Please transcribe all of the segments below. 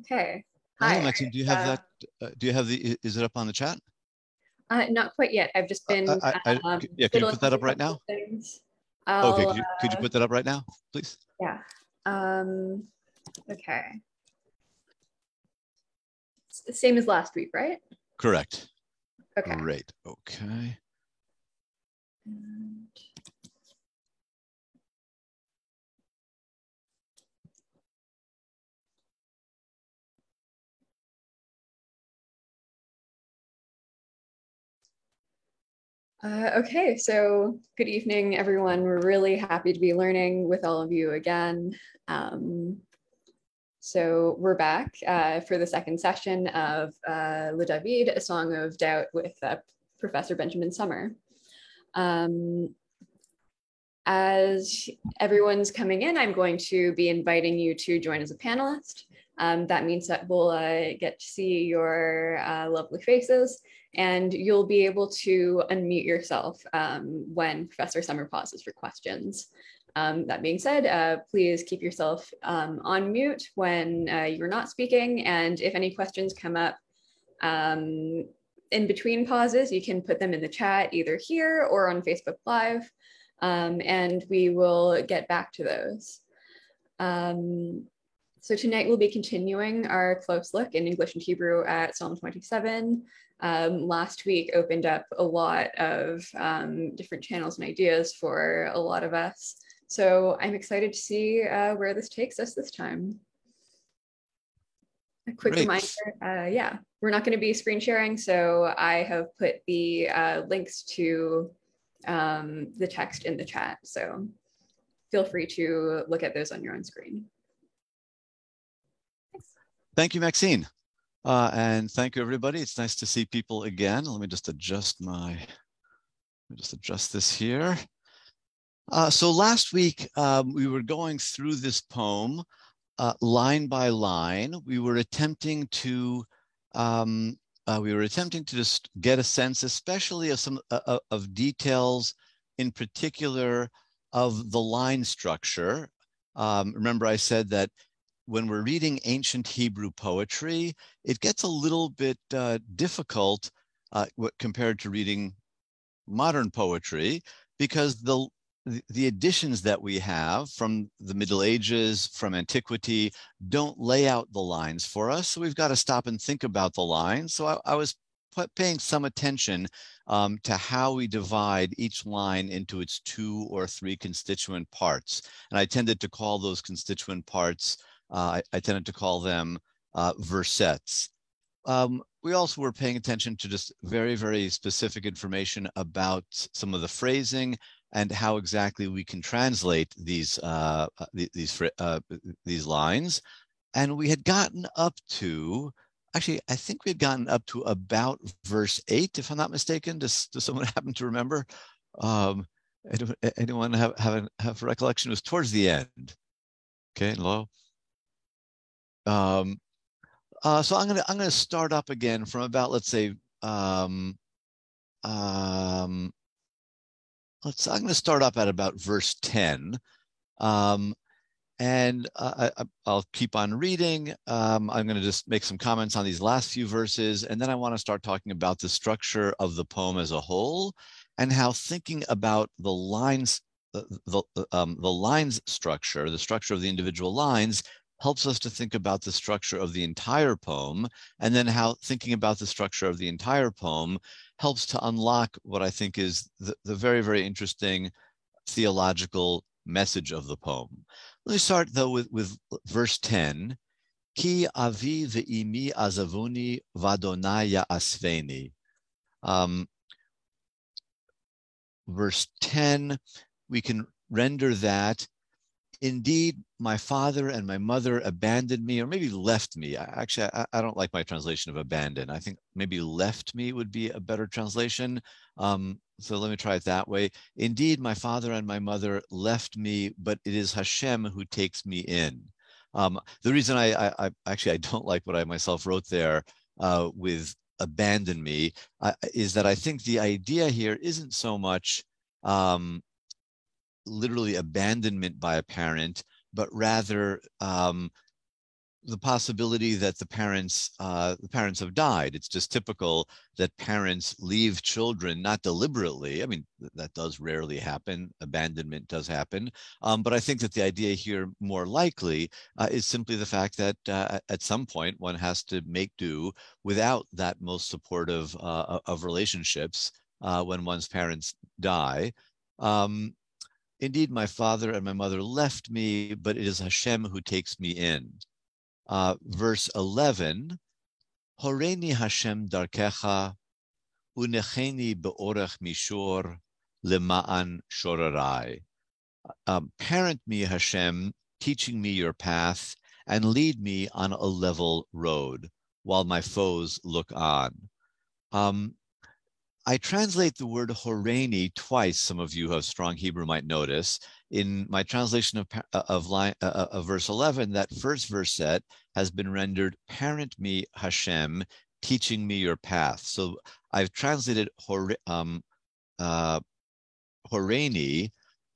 Okay. Hi, Hi. Maxine. Do you have Uh, that? Uh, do you have the? Is it up on the chat? Uh, not quite yet. I've just Uh, been. I- I- um, yeah, can you put that up right now? Okay. Could you could you uh, put that up right now, please? Yeah. Um, okay. S- Same as last week, right? Correct. Okay. Great. Okay. And- Uh, okay, so good evening, everyone. We're really happy to be learning with all of you again. Um, so we're back uh, for the second session of uh, Le David, a song of doubt with uh, Professor Benjamin Sommer. Um, as everyone's coming in, I'm going to be inviting you to join as a panelist. Um, that means that we'll uh, get to see your uh, lovely faces and you'll be able to unmute yourself um, when Professor Sommer pauses for questions. Um, that being said, uh, please keep yourself um, on mute when uh, you're not speaking. And if any questions come up um, in between pauses, you can put them in the chat either here or on Facebook Live, um, and we will get back to those. Um, so tonight we'll be continuing our close look in English and Hebrew at Psalm 27. Um, last week opened up a lot of um, different channels and ideas for a lot of us. So I'm excited to see uh, where this takes us this time. A quick Great. reminder, uh, yeah, we're not going to be screen sharing, so I have put the uh, links to um, the text in the chat. So feel free to look at those on your own screen. Thank you, Maxine. Uh, and thank you, everybody. It's nice to see people again. Let me just adjust my, let me just adjust this here. Uh, so last week, um, we were going through this poem uh, line by line. We were attempting to, um, uh, we were attempting to just get a sense, especially of some uh, uh, of details, in particular of the line structure. Um, remember, I said that when we're reading ancient Hebrew poetry, it gets a little bit uh, difficult uh, compared to reading modern poetry because the the- additions that we have from the Middle Ages, from antiquity, don't lay out the lines for us. So we've got to stop and think about the lines. So I, I was pa- paying some attention um, to how we divide each line into its two or three constituent parts. And I tended to call those constituent parts I, I tended to call them uh, versets. Um, we also were paying attention to just very, very specific information about some of the phrasing and how exactly we can translate these uh, uh, these uh, these lines. And we had gotten up to actually, I think we had gotten up to about verse eight, if I'm not mistaken. Does, does someone happen to remember? Um, anyone, have have a, have recollection? It was towards the end. Okay, low. Um, uh, so I'm gonna I'm gonna start up again from about let's say um, um, let's I'm gonna start up at about verse 10. Um, and uh, I, I'll keep on reading. Um, I'm going to just make some comments on these last few verses, and then I want to start talking about the structure of the poem as a whole, and how thinking about the lines, uh, the um, the lines structure, the structure of the individual lines, helps us to think about the structure of the entire poem, and then how thinking about the structure of the entire poem helps to unlock what I think is the, the very very interesting theological message of the poem. Let me start though with, with verse 10. Ki avi ve'imi azavuni vadonaya asveni. Um, verse 10, we can render that indeed my father and my mother abandoned me or maybe left me. Actually I, I don't like my translation of abandon. I think maybe left me would be a better translation. Um, so let me try it that way. Indeed my father and my mother left me but it is hashem who takes me in. Um, the reason I, I, I actually i don't like what i myself wrote there uh, with abandon me uh, is that i think the idea here isn't so much um, literally abandonment by a parent, but rather um, the possibility that the parents uh, the parents have died. It's just typical that parents leave children not deliberately. I mean, that does rarely happen. Abandonment does happen, um, but I think that the idea here more likely uh, is simply the fact that uh, at some point one has to make do without that most supportive uh, of relationships uh, when one's parents die. Um, Indeed, my father and my mother left me, but it is Hashem who takes me in uh, verse 11, Horeni Hashem darkecha unecheni beorech mishor lema'an shorarai. Um, parent me, Hashem, teaching me your path, and lead me on a level road while my foes look on. Um, I translate the word horeni twice, some of you who have strong Hebrew might notice in my translation of, of, line, uh, uh, of verse 11, that first verset has been rendered, parent me Hashem, teaching me your path. So I've translated hor, um, uh, horeni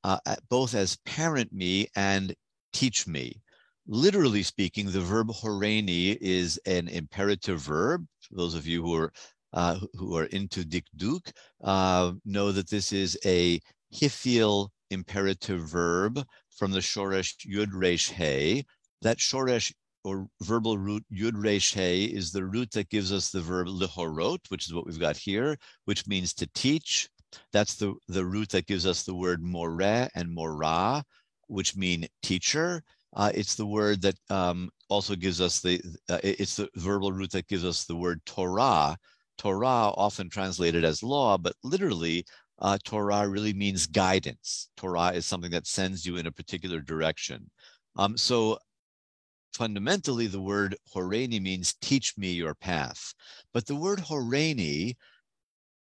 uh, both as parent me and teach me. Literally speaking, the verb horeni is an imperative verb. For those of you who are uh, who are into dikduk uh, know that this is a hifil imperative verb from the shoresh yud resh he. That shoresh or verbal root yud resh he is the root that gives us the verb lihorot, which is what we've got here, which means to teach. That's the, the root that gives us the word moreh and mora, which mean teacher. Uh, it's the word that um, also gives us the, uh, it's the verbal root that gives us the word Torah. Torah, often translated as law, but literally uh, Torah really means guidance. Torah is something that sends you in a particular direction. Um, so fundamentally, the word horeni means teach me your path. But the word horeni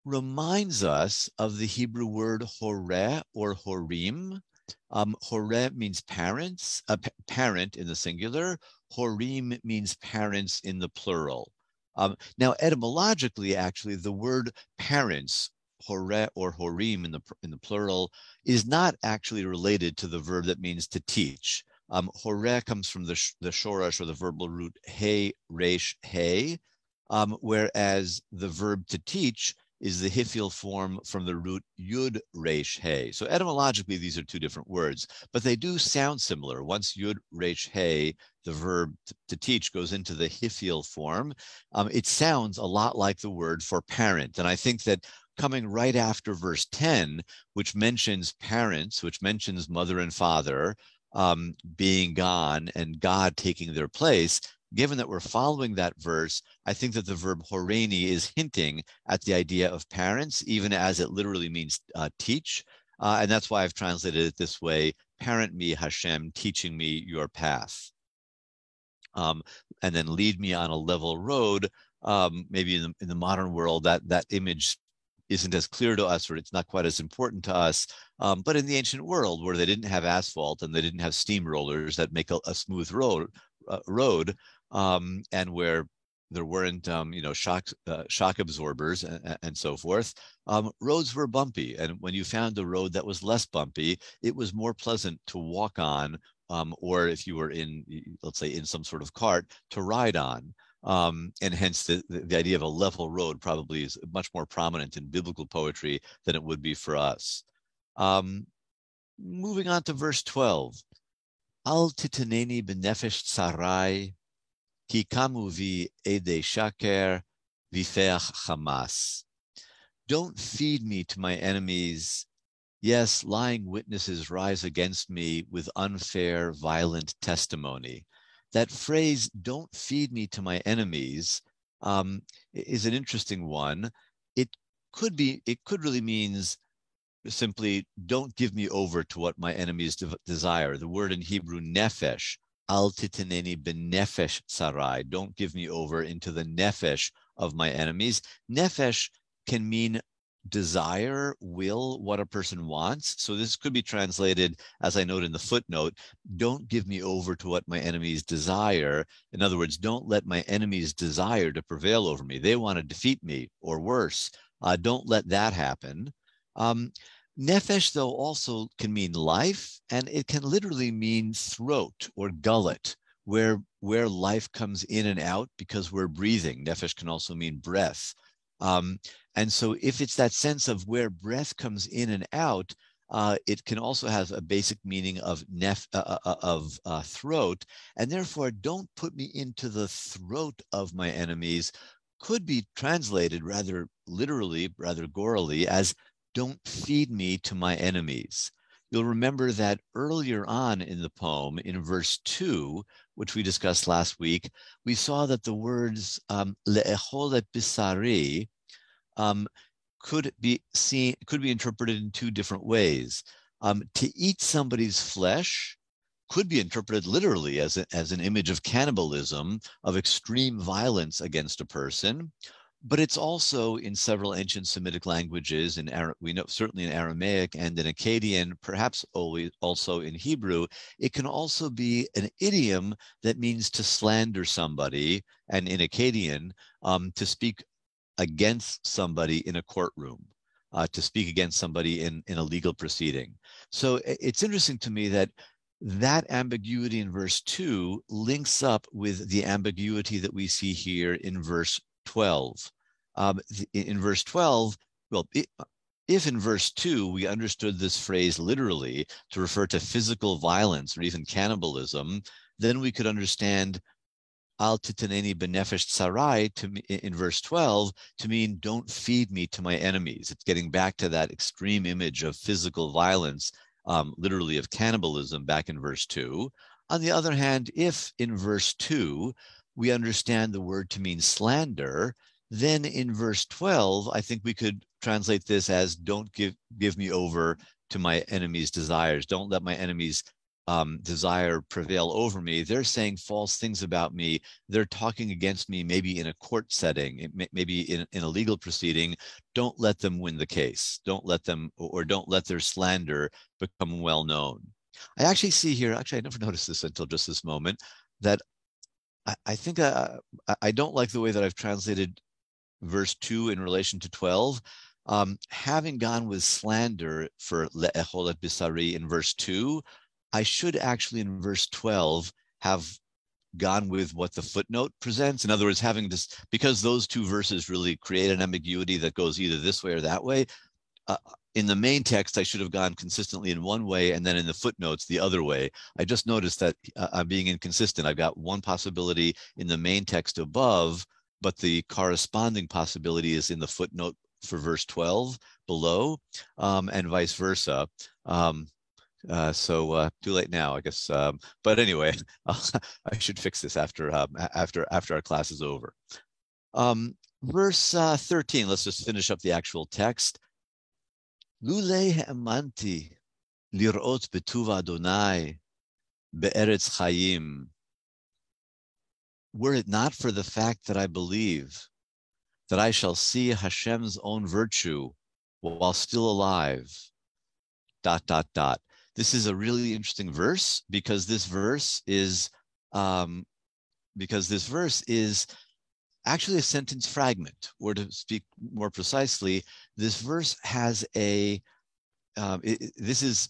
reminds us of the Hebrew word hore or horim. Um, hore means parents, a p- parent in the singular. Horim means parents in the plural. Um, now, etymologically, actually, the word parents hore or horim in the in the plural is not actually related to the verb that means to teach. Um, hore comes from the the shorash or the verbal root hey resh hey, um, whereas the verb to teach is the hifil form from the root yud resh hey. So etymologically, these are two different words, but they do sound similar. Once yud resh hey, the verb to teach goes into the hifil form, um, it sounds a lot like the word for parent. And I think that coming right after verse 10, which mentions parents, which mentions mother and father um, being gone and God taking their place, given that we're following that verse, I think that the verb horeni is hinting at the idea of parents, even as it literally means uh, teach. Uh, and that's why I've translated it this way parent me, Hashem, teaching me your path. Um, and then lead me on a level road. Um, maybe in the, in the modern world, that, that image isn't as clear to us or it's not quite as important to us. Um, but in the ancient world where they didn't have asphalt and they didn't have steamrollers that make a, a smooth road, uh, road um, and where there weren't, um, you know, shock uh, shock absorbers and, and so forth. Um, roads were bumpy, and when you found a road that was less bumpy, it was more pleasant to walk on, um, or if you were in, let's say, in some sort of cart, to ride on. Um, and hence the, the idea of a level road probably is much more prominent in biblical poetry than it would be for us. Um, moving on to verse 12. Al titaneni benefesh ki kamuvi ede shaker vifeach hamas. Don't feed me to my enemies. Yes, lying witnesses rise against me with unfair, violent testimony that phrase don't feed me to my enemies um, is an interesting one it could be it could really means simply don't give me over to what my enemies de- desire the word in hebrew nefesh al titaneni benefesh sarai don't give me over into the nefesh of my enemies nefesh can mean desire, will, what a person wants. So this could be translated, as I note in the footnote, don't give me over to what my enemies desire. In other words, don't let my enemies desire to prevail over me. They want to defeat me or worse. Uh, don't let that happen. Um, nefesh, though, also can mean life, and it can literally mean throat or gullet, where where life comes in and out because we're breathing. Nefesh can also mean breath. Um, and so if it's that sense of where breath comes in and out, uh, it can also have a basic meaning of nef uh, uh, uh of uh, throat, and therefore don't put me into the throat of my enemies. Could be translated rather literally, rather gorily, as don't feed me to my enemies. You'll remember that earlier on in the poem, in verse two, which we discussed last week, we saw that the words um, le'echol bisari um, could be seen, could be interpreted in two different ways. Um, to eat somebody's flesh could be interpreted literally as, a, as an image of cannibalism, of extreme violence against a person, but it's also in several ancient Semitic languages. In we know certainly in Aramaic and in Akkadian, perhaps always also in Hebrew. It can also be an idiom that means to slander somebody, and in Akkadian, um, to speak against somebody in a courtroom. Uh, to speak against somebody in, in a legal proceeding. So it's interesting to me that that ambiguity in verse 2 links up with the ambiguity that we see here in verse 12. Um, in verse 12, well, if in verse 2 we understood this phrase literally to refer to physical violence or even cannibalism, then we could understand al titaneni benefesh sarai to in verse 12 to mean don't feed me to my enemies. It's getting back to that extreme image of physical violence, um, literally of cannibalism back in verse 2. On the other hand, if in verse 2 we understand the word to mean slander, then in verse 12, I think we could translate this as don't give give me over to my enemy's desires. Don't let my enemies um, desire prevail over me. They're saying false things about me. They're talking against me, maybe in a court setting, maybe in, in a legal proceeding. Don't let them win the case. Don't let them, or don't let their slander become well known. I actually see here, actually, I never noticed this until just this moment, that I, think uh, I don't like the way that I've translated verse 2 in relation to 12. Um, having gone with slander for le'echolet bisari in verse 2, I should actually in verse 12 have gone with what the footnote presents. In other words, having this, because those two verses really create an ambiguity that goes either this way or that way, uh, in the main text, I should have gone consistently in one way, and then in the footnotes, the other way. I just noticed that uh, I'm being inconsistent. I've got one possibility in the main text above, but the corresponding possibility is in the footnote for verse 12 below, um, and vice versa. Um, uh, so uh, too late now, I guess. Um, but anyway, I should fix this after um, after after our class is over. Um, verse uh, 13. Let's just finish up the actual text. Lule האמנתי לראות בטוב אדוני בארץ חיים. Were it not for the fact that I believe that I shall see Hashem's own virtue while still alive, dot, dot, dot. This is a really interesting verse because this verse is, um, because this verse is actually a sentence fragment, or to speak more precisely, this verse has a, um, it, this is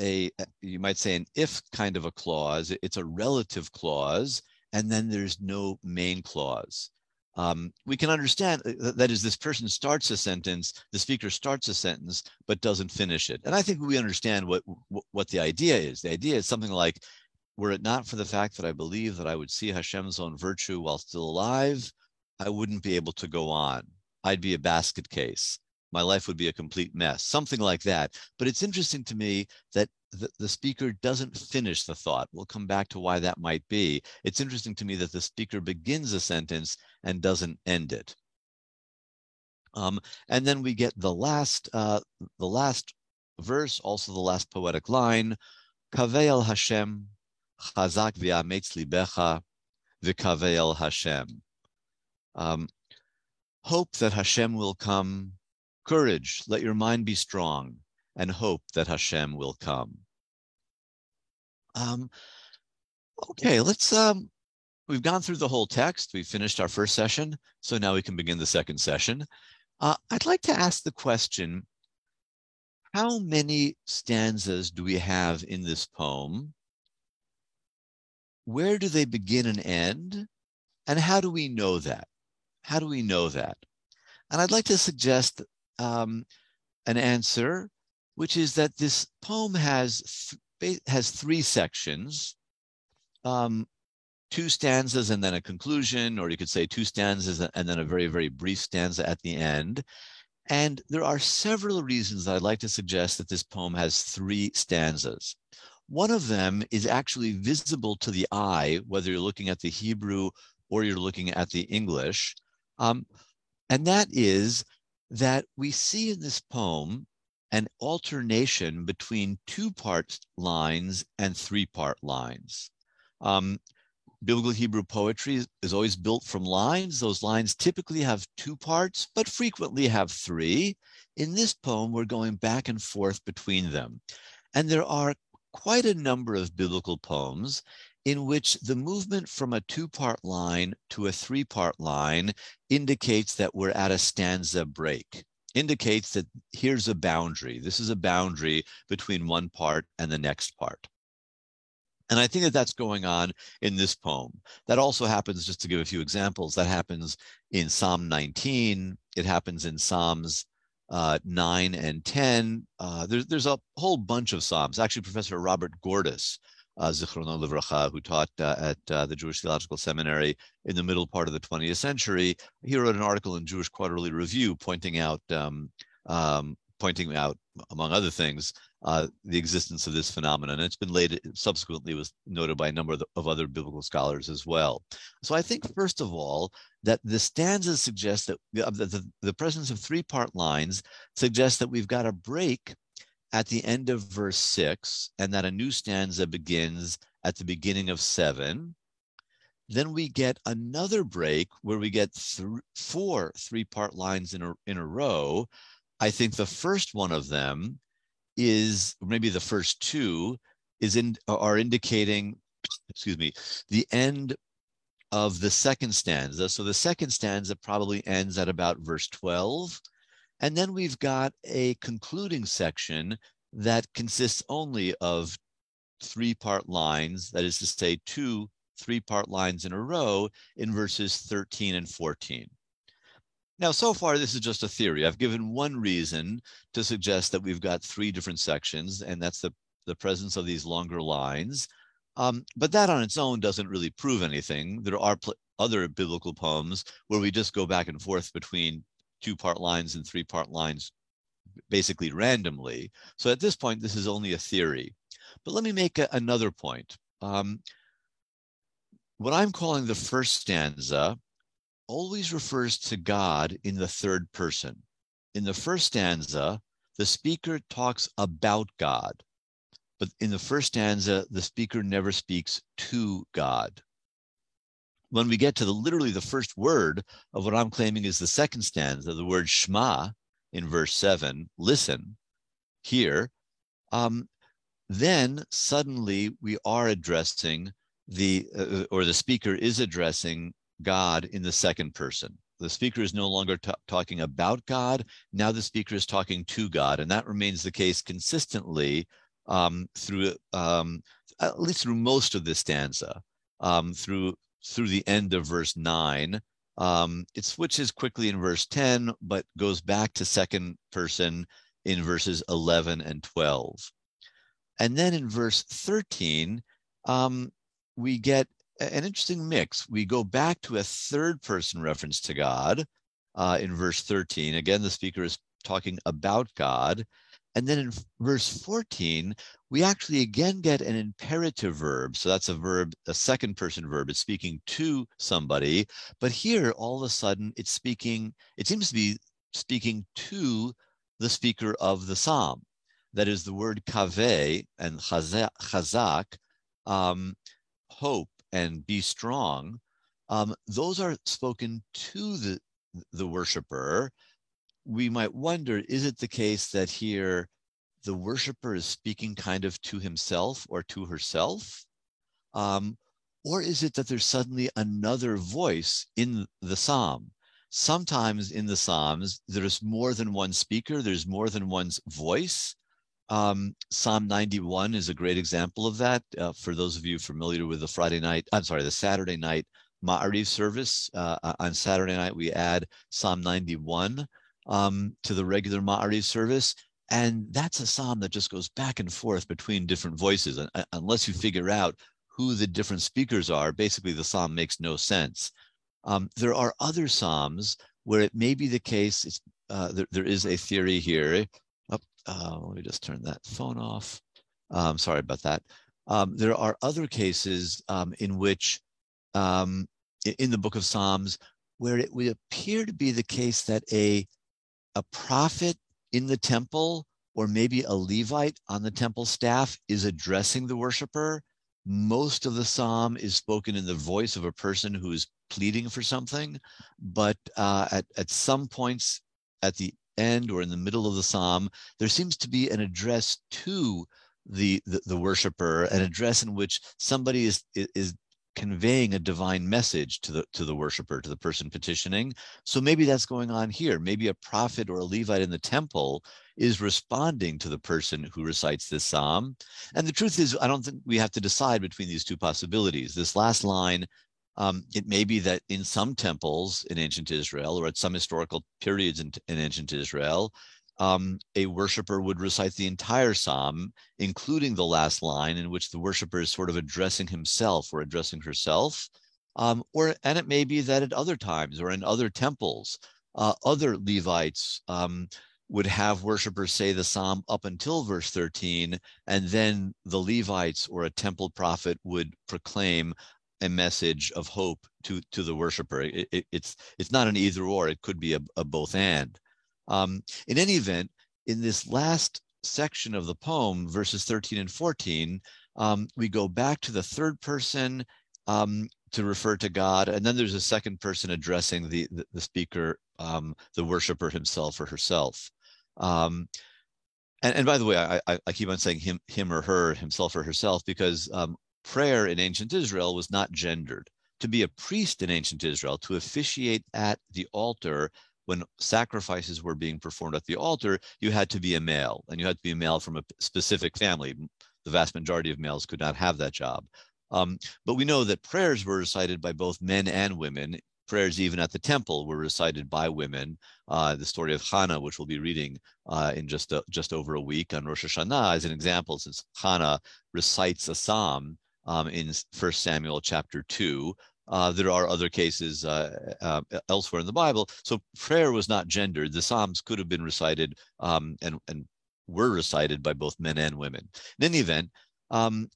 a, you might say an if kind of a clause. It's a relative clause, and then there's no main clause. Um, we can understand uh, that is this person starts a sentence, the speaker starts a sentence, but doesn't finish it. And I think we understand what, what the idea is. The idea is something like, were it not for the fact that I believe that I would see Hashem's own virtue while still alive, I wouldn't be able to go on. I'd be a basket case. My life would be a complete mess, something like that. But it's interesting to me that the, the speaker doesn't finish the thought. We'll come back to why that might be. It's interesting to me that the speaker begins a sentence and doesn't end it. Um, and then we get the last, uh, the last verse, also the last poetic line, Kaveil Hashem, Chazak v'ametz libecha, v'kaveil Hashem. Um, hope that Hashem will come. Courage, let your mind be strong, and hope that Hashem will come. Um, okay, let's. Um, we've gone through the whole text. We finished our first session, so now we can begin the second session. Uh, I'd like to ask the question: How many stanzas do we have in this poem? where do they begin and end? And how do we know that? How do we know that? And I'd like to suggest um, an answer, which is that this poem has th- has three sections, um, two stanzas and then a conclusion, or you could say two stanzas and then a very very brief stanza at the end. And there are several reasons that I'd like to suggest that this poem has three stanzas. One of them is actually visible to the eye, whether you're looking at the Hebrew or you're looking at the English. Um, and that is that we see in this poem an alternation between two part lines and three part lines. Um, biblical Hebrew poetry is, is, always built from lines. Those lines typically have two parts, but frequently have three. In this poem, we're going back and forth between them. And there are quite a number of biblical poems in which the movement from a two part line to a three part line indicates that we're at a stanza break, indicates that here's a boundary. This is a boundary between one part and the next part. And I think that that's going on in this poem. That also happens, just to give a few examples, that happens in Psalm 19, it happens in Psalms uh, 9 and 10. Uh, there's, there's a whole bunch of Psalms. Actually, Professor Robert Gordis, uh, Zichrono Livracha, who taught uh, at uh, the Jewish Theological Seminary in the middle part of the 20th century, he wrote an article in Jewish Quarterly Review pointing out um, um, pointing out, among other things, uh, the existence of this phenomenon. And it's been later, subsequently was noted by a number of, the, of, other biblical scholars as well. So I think, first of all, that the stanzas suggest that the, the, the presence of three part lines suggests that we've got a break at the end of verse six, and that a new stanza begins at the beginning of seven. Then we get another break where we get th- four three part lines in a, in a row. I think the first one of them is maybe the first two is in are indicating excuse me the end of the second stanza so the second stanza probably ends at about verse 12 and then we've got a concluding section that consists only of three part lines that is to say two three part lines in a row in verses 13 and 14 now, so far, this is just a theory. I've given one reason to suggest that we've got three different sections, and that's the, the presence of these longer lines. Um, but that on its own doesn't really prove anything. There are pl- other biblical poems where we just go back and forth between two part lines and three part lines basically randomly. So at this point, this is only a theory. But let me make a, another point. Um, what I'm calling the first stanza always refers to God in the third person. In the first stanza, the speaker talks about God, but in the first stanza, the speaker never speaks to God. When we get to the literally the first word of what I'm claiming is the second stanza, the word Shema in verse seven, listen, hear, um, then suddenly we are addressing the, uh, or the speaker is addressing God in the second person. The speaker is no longer t- talking about God. Now the speaker is talking to God. And that remains the case consistently um, through, um, at least through most of this stanza, um, through, through the end of verse 9. Um, it switches quickly in verse 10, but goes back to second person in verses 11 and 12. And then in verse 13, um, we get an interesting mix. We go back to a third person reference to God uh, in verse 13. Again, the speaker is talking about God. And then in verse 14, we actually again get an imperative verb. So that's a verb, a second person verb. It's speaking to somebody. But here, all of a sudden, it's speaking, it seems to be speaking to the speaker of the psalm. That is the word kaveh and chazak, um, hope and be strong, um, those are spoken to the, the worshiper. We might wonder is it the case that here the worshiper is speaking kind of to himself or to herself? Um, or is it that there's suddenly another voice in the psalm? Sometimes in the psalms, there's more than one speaker, there's more than one's voice. Um, Psalm 91 is a great example of that. Uh, for those of you familiar with the Friday night, I'm sorry, the Saturday night Ma'ariv service, uh, on Saturday night we add Psalm 91 um, to the regular Ma'ariv service. And that's a psalm that just goes back and forth between different voices. And uh, unless you figure out who the different speakers are, basically the psalm makes no sense. Um, there are other psalms where it may be the case, uh, there, there is a theory here. Oh, uh, let me just turn that phone off. Um, sorry about that. Um, there are other cases um, in which, um, in the book of Psalms, where it would appear to be the case that a, a prophet in the temple or maybe a Levite on the temple staff is addressing the worshiper. Most of the psalm is spoken in the voice of a person who is pleading for something, but uh, at, at some points at the end or in the middle of the psalm, there seems to be an address to the, the, the worshiper, an address in which somebody is, is conveying a divine message to the to the worshiper to the person petitioning. So maybe that's going on here. Maybe a prophet or a levite in the temple is responding to the person who recites this psalm. And the truth is i don't think we have to decide between these two possibilities. This last line um, it may be that in some temples in ancient israel or at some historical periods in, in ancient israel um, a worshiper would recite the entire psalm, including the last line, in which the worshiper is sort of addressing himself or addressing herself. Um, or and it may be that at other times or in other temples, uh, other Levites um, would have worshipers say the psalm up until verse 13, and then the Levites or a temple prophet would proclaim a message of hope to to the worshiper. It, it, it's it's not an either or; it could be a, a both and. Um, in any event, in this last section of the poem, verses 13 and 14, um, we go back to the third person um, to refer to God, and then there's a second person addressing the the, the speaker, um, the worshiper himself or herself. Um, and, and by the way, I, I, I, keep on saying him, him or her, himself or herself, because um, prayer in ancient Israel was not gendered. To be a priest in ancient Israel, to officiate at the altar, when sacrifices were being performed at the altar, you had to be a male, and you had to be a male from a specific family. The vast majority of males could not have that job. Um, but we know that prayers were recited by both men and women. Prayers, even at the temple, were recited by women. Uh, the story of Hannah, which we'll be reading uh, in just a, just over a week on Rosh Hashanah, is an example, since Hannah recites a psalm um, in First Samuel chapter two, uh, there are other cases uh, uh, elsewhere in the Bible. So prayer was not gendered. The Psalms could have been recited um, and, and were recited by both men and women. In any event, um,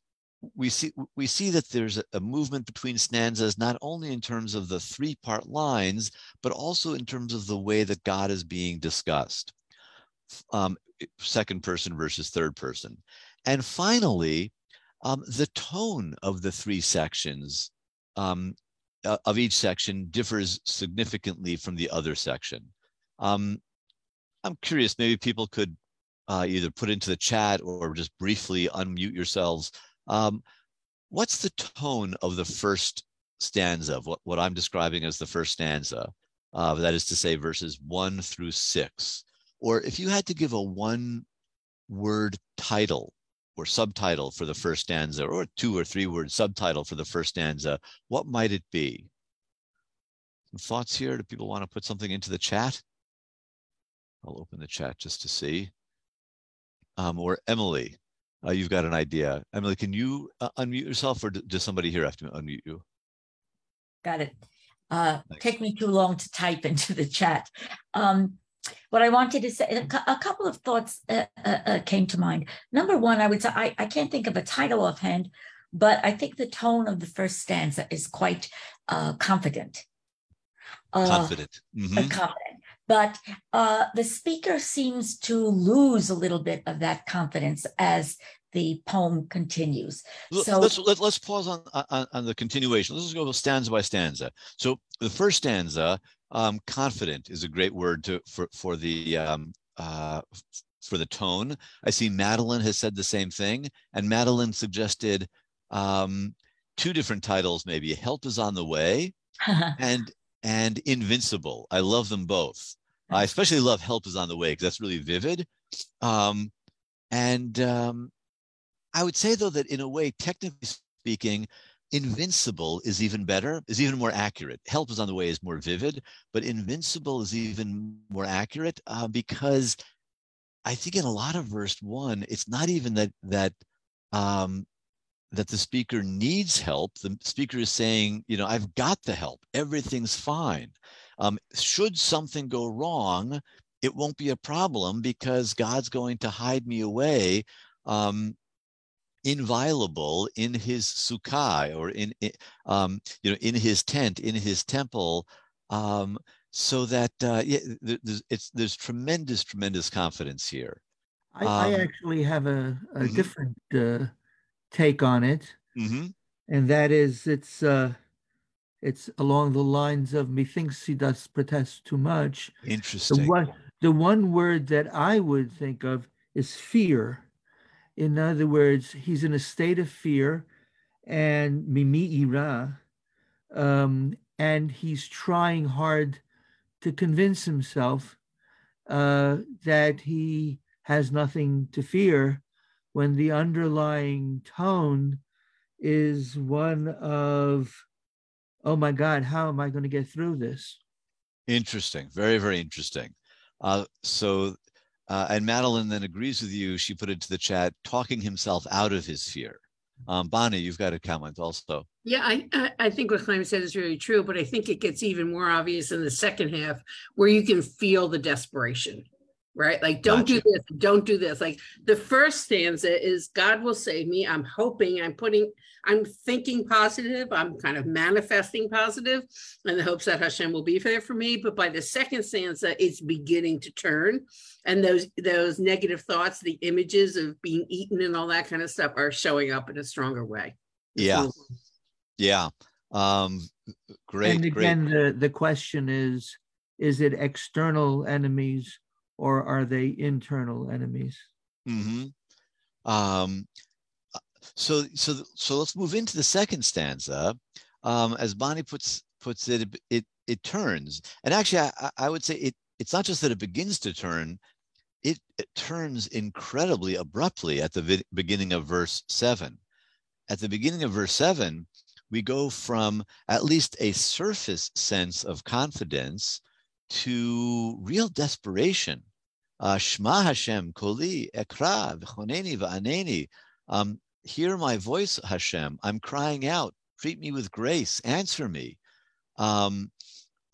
we see we see that there's a, movement between stanzas not only in terms of the three part lines but also in terms of the way that god is being discussed um, second person versus third person and finally um, the tone of the three sections um, uh, of each section differs significantly from the other section. Um, I'm curious, maybe people could uh, either put into the chat or just briefly unmute yourselves. Um, what's the tone of the first stanza, what, what I'm describing as the first stanza? Uh, that is to say, verses one through six. Or if you had to give a one word title or subtitle for the first stanza or two or three word subtitle for the first stanza, what might it be? Some thoughts here? Do people want to put something into the chat? I'll open the chat just to see. Um, or Emily, uh, you've got an idea. Emily, can you uh, unmute yourself or does somebody here have to unmute you? Got it. Uh, take me too long to type into the chat. Um, what I wanted to say, a couple of thoughts uh, uh, uh, came to mind. Number one, I would say I, I can't think of a title offhand, but I think the tone of the first stanza is quite uh, confident. Uh, confident. Mm-hmm. confident. But uh, the speaker seems to lose a little bit of that confidence as the poem continues. So let's let, us let us pause on, on, on the continuation. Let's go stanza by stanza. So the first stanza um, confident is a great word to for for the um, uh, for the tone. I see Madeline has said the same thing, and Madeline suggested um, two different titles, maybe "Help is on the way" and and "Invincible." I love them both. I especially love "Help is on the way" because that's really vivid. Um, and um, I would say though that in a way, technically speaking, invincible is even better, is even more accurate. Help is on the way is more vivid, but invincible is even more accurate uh, because I think in a lot of verse one, it's not even that that um, that the speaker needs help. The speaker is saying, you know, I've got the help. Everything's fine. Um, should something go wrong, it won't be a problem because God's going to hide me away um, inviolable in his sukkah or in, um, you know, in his tent, in his temple. Um, so that uh, yeah, there's, it's, there's tremendous, tremendous confidence here. I, I um, actually have a, a mm-hmm. different uh, take on it, mm-hmm. and that is it's uh, it's along the lines of methinks he does protest too much. Interesting. The one, the one word that I would think of is fear. In other words, he's in a state of fear, and mimi ira, um, and he's trying hard to convince himself uh, that he has nothing to fear when the underlying tone is one of, oh my God, how am I going to get through this? Interesting. Very, very interesting. Uh, so, uh, and Madeline then agrees with you. She put into the chat, talking himself out of his fear. Um, Bonnie, you've got a comment also. Yeah, I, I think what Chaim said is really true, but I think it gets even more obvious in the second half where you can feel the desperation right? Like, don't gotcha. do this, don't do this. Like, the first stanza is God will save me. I'm hoping, I'm putting, I'm thinking positive, I'm kind of manifesting positive in the hopes that Hashem will be there for me. But by the second stanza, it's beginning to turn. And those those negative thoughts, the images of being eaten and all that kind of stuff are showing up in a stronger way. Yeah. Yeah. Um great. And again, great. the the question is, is it external enemies or are they internal enemies? Mm-hmm. Um, so, so, so let's move into the second stanza. Um, as Bonnie puts puts it, it it turns, and actually, I, I would say it. It's not just that it begins to turn; it, it turns incredibly abruptly at the vi- beginning of verse seven. At the beginning of verse seven, we go from at least a surface sense of confidence to real desperation. Shema Hashem, Koli, Ekra, V'choneni, V'aneni. Um, hear my voice, Hashem. I'm crying out. Treat me with grace. Answer me. Um,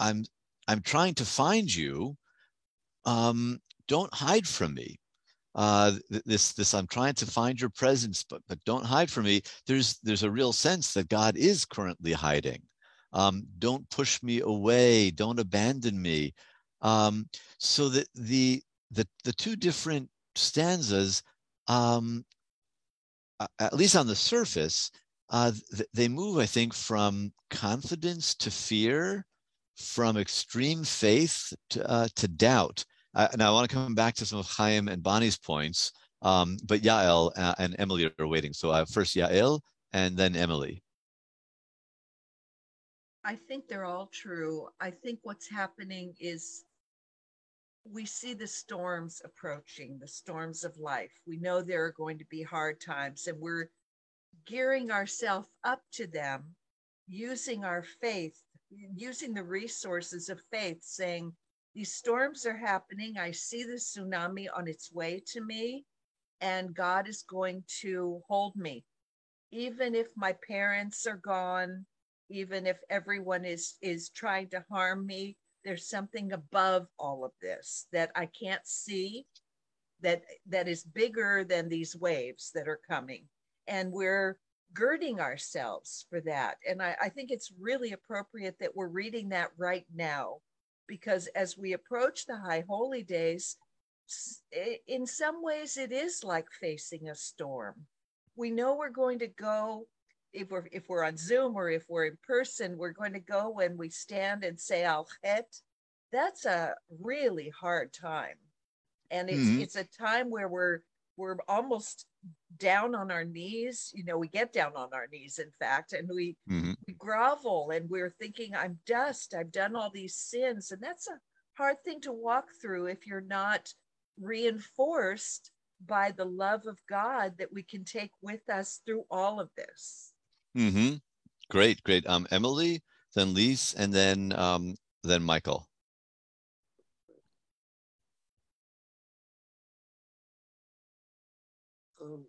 I'm I'm trying to find you. Um, don't hide from me. Uh, this this I'm trying to find your presence, but but don't hide from me. There's there's a real sense that God is currently hiding. Um, don't push me away. Don't abandon me. Um, so that the the the two different stanzas, um, at least on the surface, uh, th- they move, I think, from confidence to fear, from extreme faith to, uh, to doubt. Uh, now, I want to come back to some of Chaim and Bonnie's points, um, but Yael uh, and Emily are waiting. So uh, first Yael and then Emily. I think they're all true. I think what's happening is we see the storms approaching, the storms of life. We know there are going to be hard times, and we're gearing ourselves up to them using our faith, using the resources of faith, saying, These storms are happening. I see the tsunami on its way to me, and God is going to hold me. Even if my parents are gone, even if everyone is is trying to harm me, there's something above all of this that I can't see that that is bigger than these waves that are coming. And we're girding ourselves for that. And I, I think it's really appropriate that we're reading that right now, because as we approach the high holy days, in some ways it is like facing a storm. We know we're going to go if we're if we're on Zoom or if we're in person, we're going to go when we stand and say Al Chet. That's a really hard time, and it's mm-hmm. it's a time where we're we're almost down on our knees. You know, we get down on our knees, in fact, and we mm-hmm. we grovel and we're thinking, "I'm dust. I've done all these sins," and that's a hard thing to walk through if you're not reinforced by the love of God that we can take with us through all of this. Mm-hmm. Great, great. Um, Emily, then Lise, and then um, then Michael. Um,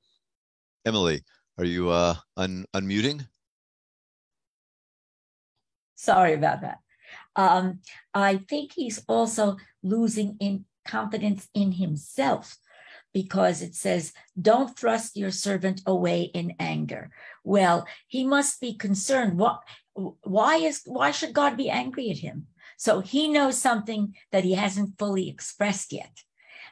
Emily, are you uh, un- unmuting? Sorry about that. Um, I think he's also losing in confidence in himself because it says, Don't thrust your servant away in anger. Well, he must be concerned. What why is why should God be angry at him? So he knows something that he hasn't fully expressed yet.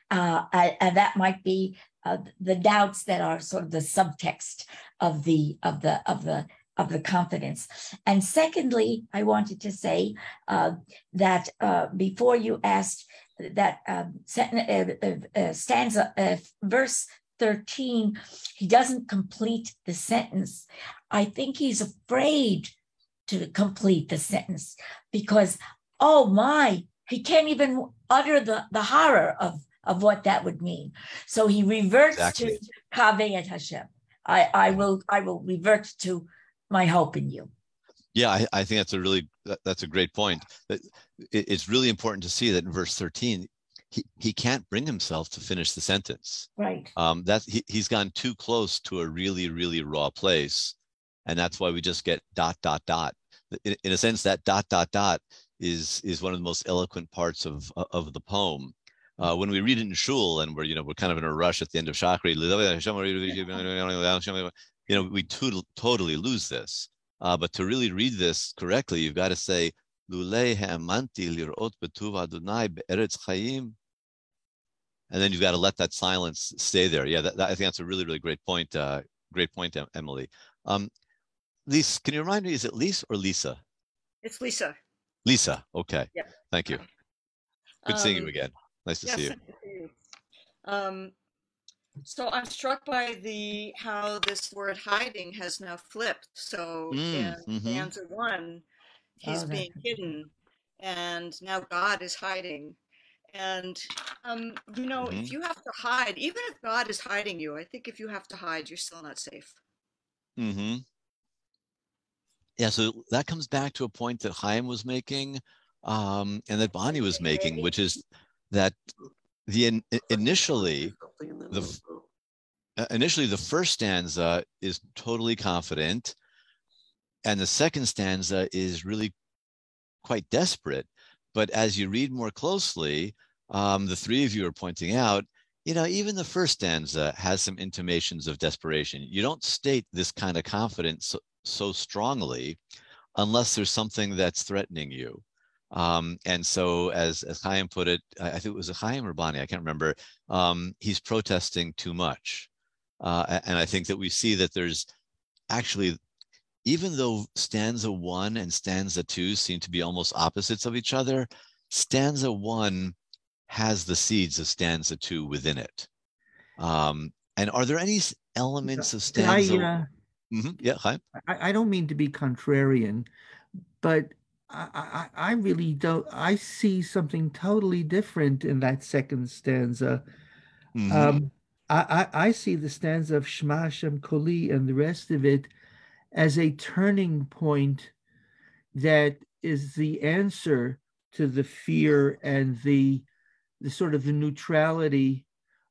Uh, and that might be uh, the doubts that are sort of the subtext of the of the of the of the confidence. And secondly, I wanted to say uh, that uh, before you asked that um, uh, uh, stanza, uh, verse 13, he doesn't complete the sentence. I think he's afraid to complete the sentence because, oh my, he can't even utter the, the horror of, of what that would mean. So he reverts exactly. to Kaveh et Hashem. I, I will I will revert to my hope in you. Yeah, I, I think that's a really that's a great point. It's really important to see that in verse 13, he, he can't bring himself to finish the sentence. Right. Um, that he, he's gone too close to a really, really raw place. And that's why we just get dot, dot, dot. In, in a sense, that dot, dot, dot is is one of the most eloquent parts of of the poem. Uh, when we read it in shul and we're you know we're kind of in a rush at the end of Shachri, you know we to- totally lose this. Uh, but to really read this correctly, you've got to say, Lulei ha'amanti lirot betuv Adonai be'eretz chayim. And then you've got to let that silence stay there. Yeah, that, that, I think that's a really, really great point. Uh, great point, Emily. Um, Lisa, can you remind me, is it Lisa or Lisa? It's Lisa. Lisa, okay. Yeah. Thank you. Good um, seeing you um, again. Nice to see you. Um, so I'm struck by the how this word hiding has now flipped. So mm, in mm-hmm. stanza one, he's oh, being hidden, and now God is hiding. And um, you know, mm-hmm. if you have to hide, even if God is hiding you, I think if you have to hide, you're still not safe. Hmm. Yeah. So that comes back to a point that Chaim was making, um, and that Bonnie was making, which is that the in, initially the uh, initially the first stanza is totally confident and the second stanza is really quite desperate. But as you read more closely um, the three of you are pointing out you know even the first stanza has some intimations of desperation. You don't state this kind of confidence so, so strongly unless there's something that's threatening you um, and so, as as Chaim put it, I think it was a Chaim or Bonnie, I can't remember. Um, he's protesting too much, uh, and I think that we see that there's actually, even though stanza one and stanza two seem to be almost opposites of each other, stanza one has the seeds of stanza two within it. Um, and are there any elements of stanza? I, uh, mm-hmm. Yeah, Chaim. I, I don't mean to be contrarian, but I, I, really don't. I see something totally different in that second stanza. Mm-hmm. Um, I, I, I, see the stanza of Shema Hashem Koli and the rest of it as a turning point that is the answer to the fear and the the sort of the neutrality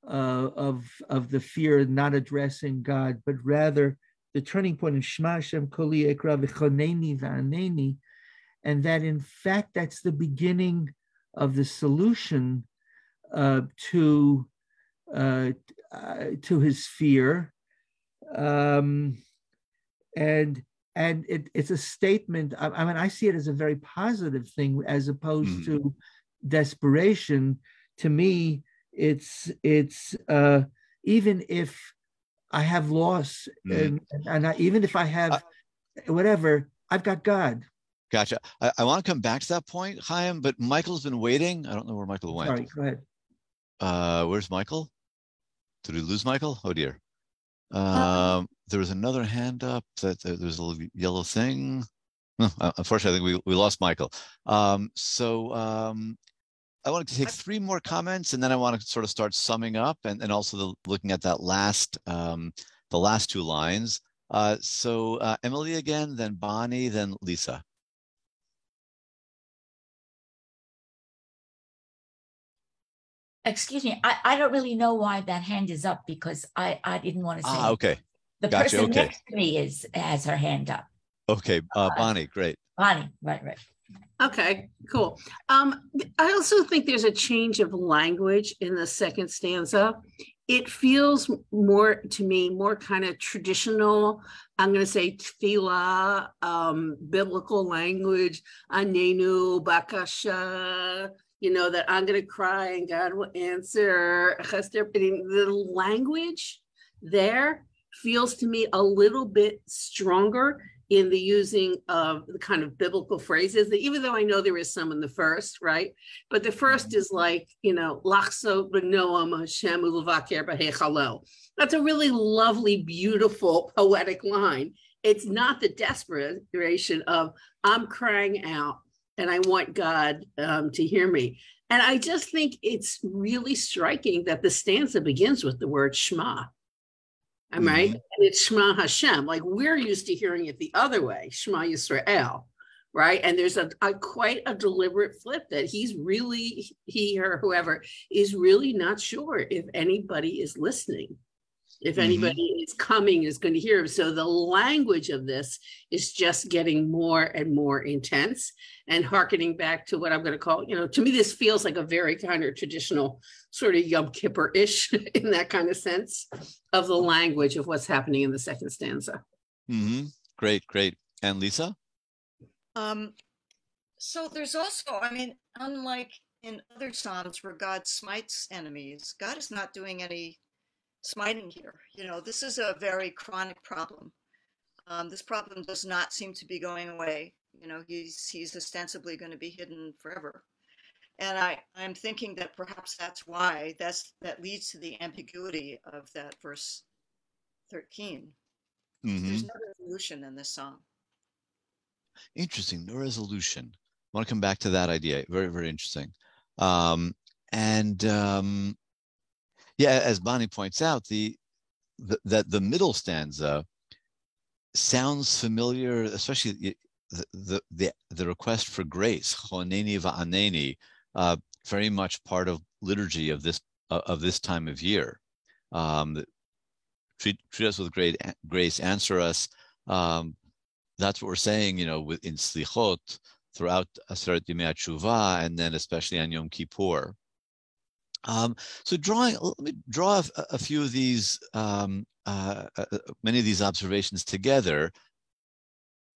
uh, of of the fear not addressing God, but rather the turning point in Shema Hashem Koli Ekra V'Choneni V'Aneni and that in fact that's the beginning of the solution uh, to uh, uh, to his fear, um, and and it, it's a statement. I, I, mean, I see it as a very positive thing as opposed mm. to desperation. To me, it's it's uh, even if I have loss, mm. and, and I, even if I have whatever, I've got God. Gotcha. I, I want to come back to that point, Chaim, but Michael's been waiting. I don't know where Michael went. Sorry, go ahead. Uh, where's Michael? Did we lose Michael? Oh dear. Um, uh, there was another hand up that uh, there's a little yellow thing. Uh, unfortunately, I think we, we lost Michael. Um, so um, I want to take three more comments, and then I want to sort of start summing up, and, and also the, looking at that last um, the last two lines. Uh, so uh, Emily again, then Bonnie, then Lisa. Excuse me, I, I don't really know why that hand is up because I, I didn't want to say. Ah, okay. The gotcha. person okay. next to me is has her hand up. Okay, uh, uh Bonnie, great. Bonnie, right, right. Okay, cool. Um, I also think there's a change of language in the second stanza. It feels more to me more kind of traditional. I'm going to say tefillah, um, biblical language, anenu, bakasha, you know, that I'm going to cry and God will answer. The language there feels to me a little bit stronger in the using of the kind of biblical phrases that even though I know there is some in the first, right? But the first is like, you know, Lachso Benoam Hashem Ulavaker That's a really lovely, beautiful poetic line. It's not the desperation of I'm crying out and I want God um, to hear me. And I just think it's really striking that the stanza begins with the word Shema. I'm mm-hmm. right. And it's Shema Hashem. Like we're used to hearing it the other way, Shema Yisrael, right? And there's a, a, quite a deliberate flip that he's really, he or whoever is really not sure if anybody is listening if mm-hmm. anybody mm-hmm. is coming is going to hear him. So the language of this is just getting more and more intense and harkening back to what I'm going to call, you know, to me, this feels like a very kind of traditional sort of Yom Kippur-ish in that kind of sense of the language of what's happening in the second stanza. Mm-hmm. Great, great. And Lisa? Um, so there's also, I mean, unlike in other Psalms where God smites enemies, God is not doing any smiting here. You know, this is a very chronic problem. Um, this problem does not seem to be going away. You know, he's he's ostensibly going to be hidden forever. And I, I'm thinking that perhaps that's why that's that leads to the ambiguity of that verse 13. Mm-hmm. There's no resolution in this song. Interesting, no resolution. I want to come back to that idea. Very, very interesting. Um, and um, yeah, as Bonnie points out, the, that the middle stanza sounds familiar, especially the the the, the request for grace, choneni va'aneni, uh, very much part of liturgy of this uh, of this time of year. Um, treat, treat us with great grace, answer us. Um, that's what we're saying, you know, in slichot throughout Aseret Yemei and then especially on Yom Kippur. Um, so drawing, let me draw a, a few of these, um, uh, uh, uh, many of these observations together.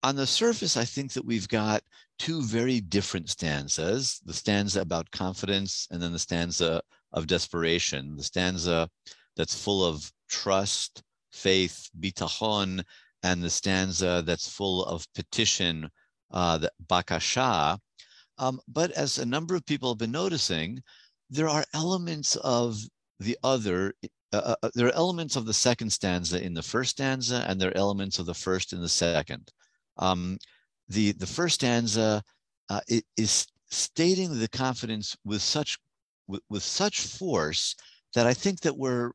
On the surface, I think that we've got two very different stanzas, the stanza about confidence and then the stanza of desperation, the stanza that's full of trust, faith, bitachon, and the stanza that's full of petition, uh, the bakasha. Um, but as a number of people have been noticing, there are elements of the other uh, uh, uh, there are elements of the second stanza in the first stanza and there are elements of the first in the second. Um, the the first stanza uh, is stating the confidence with such with, with, such force that i think that we're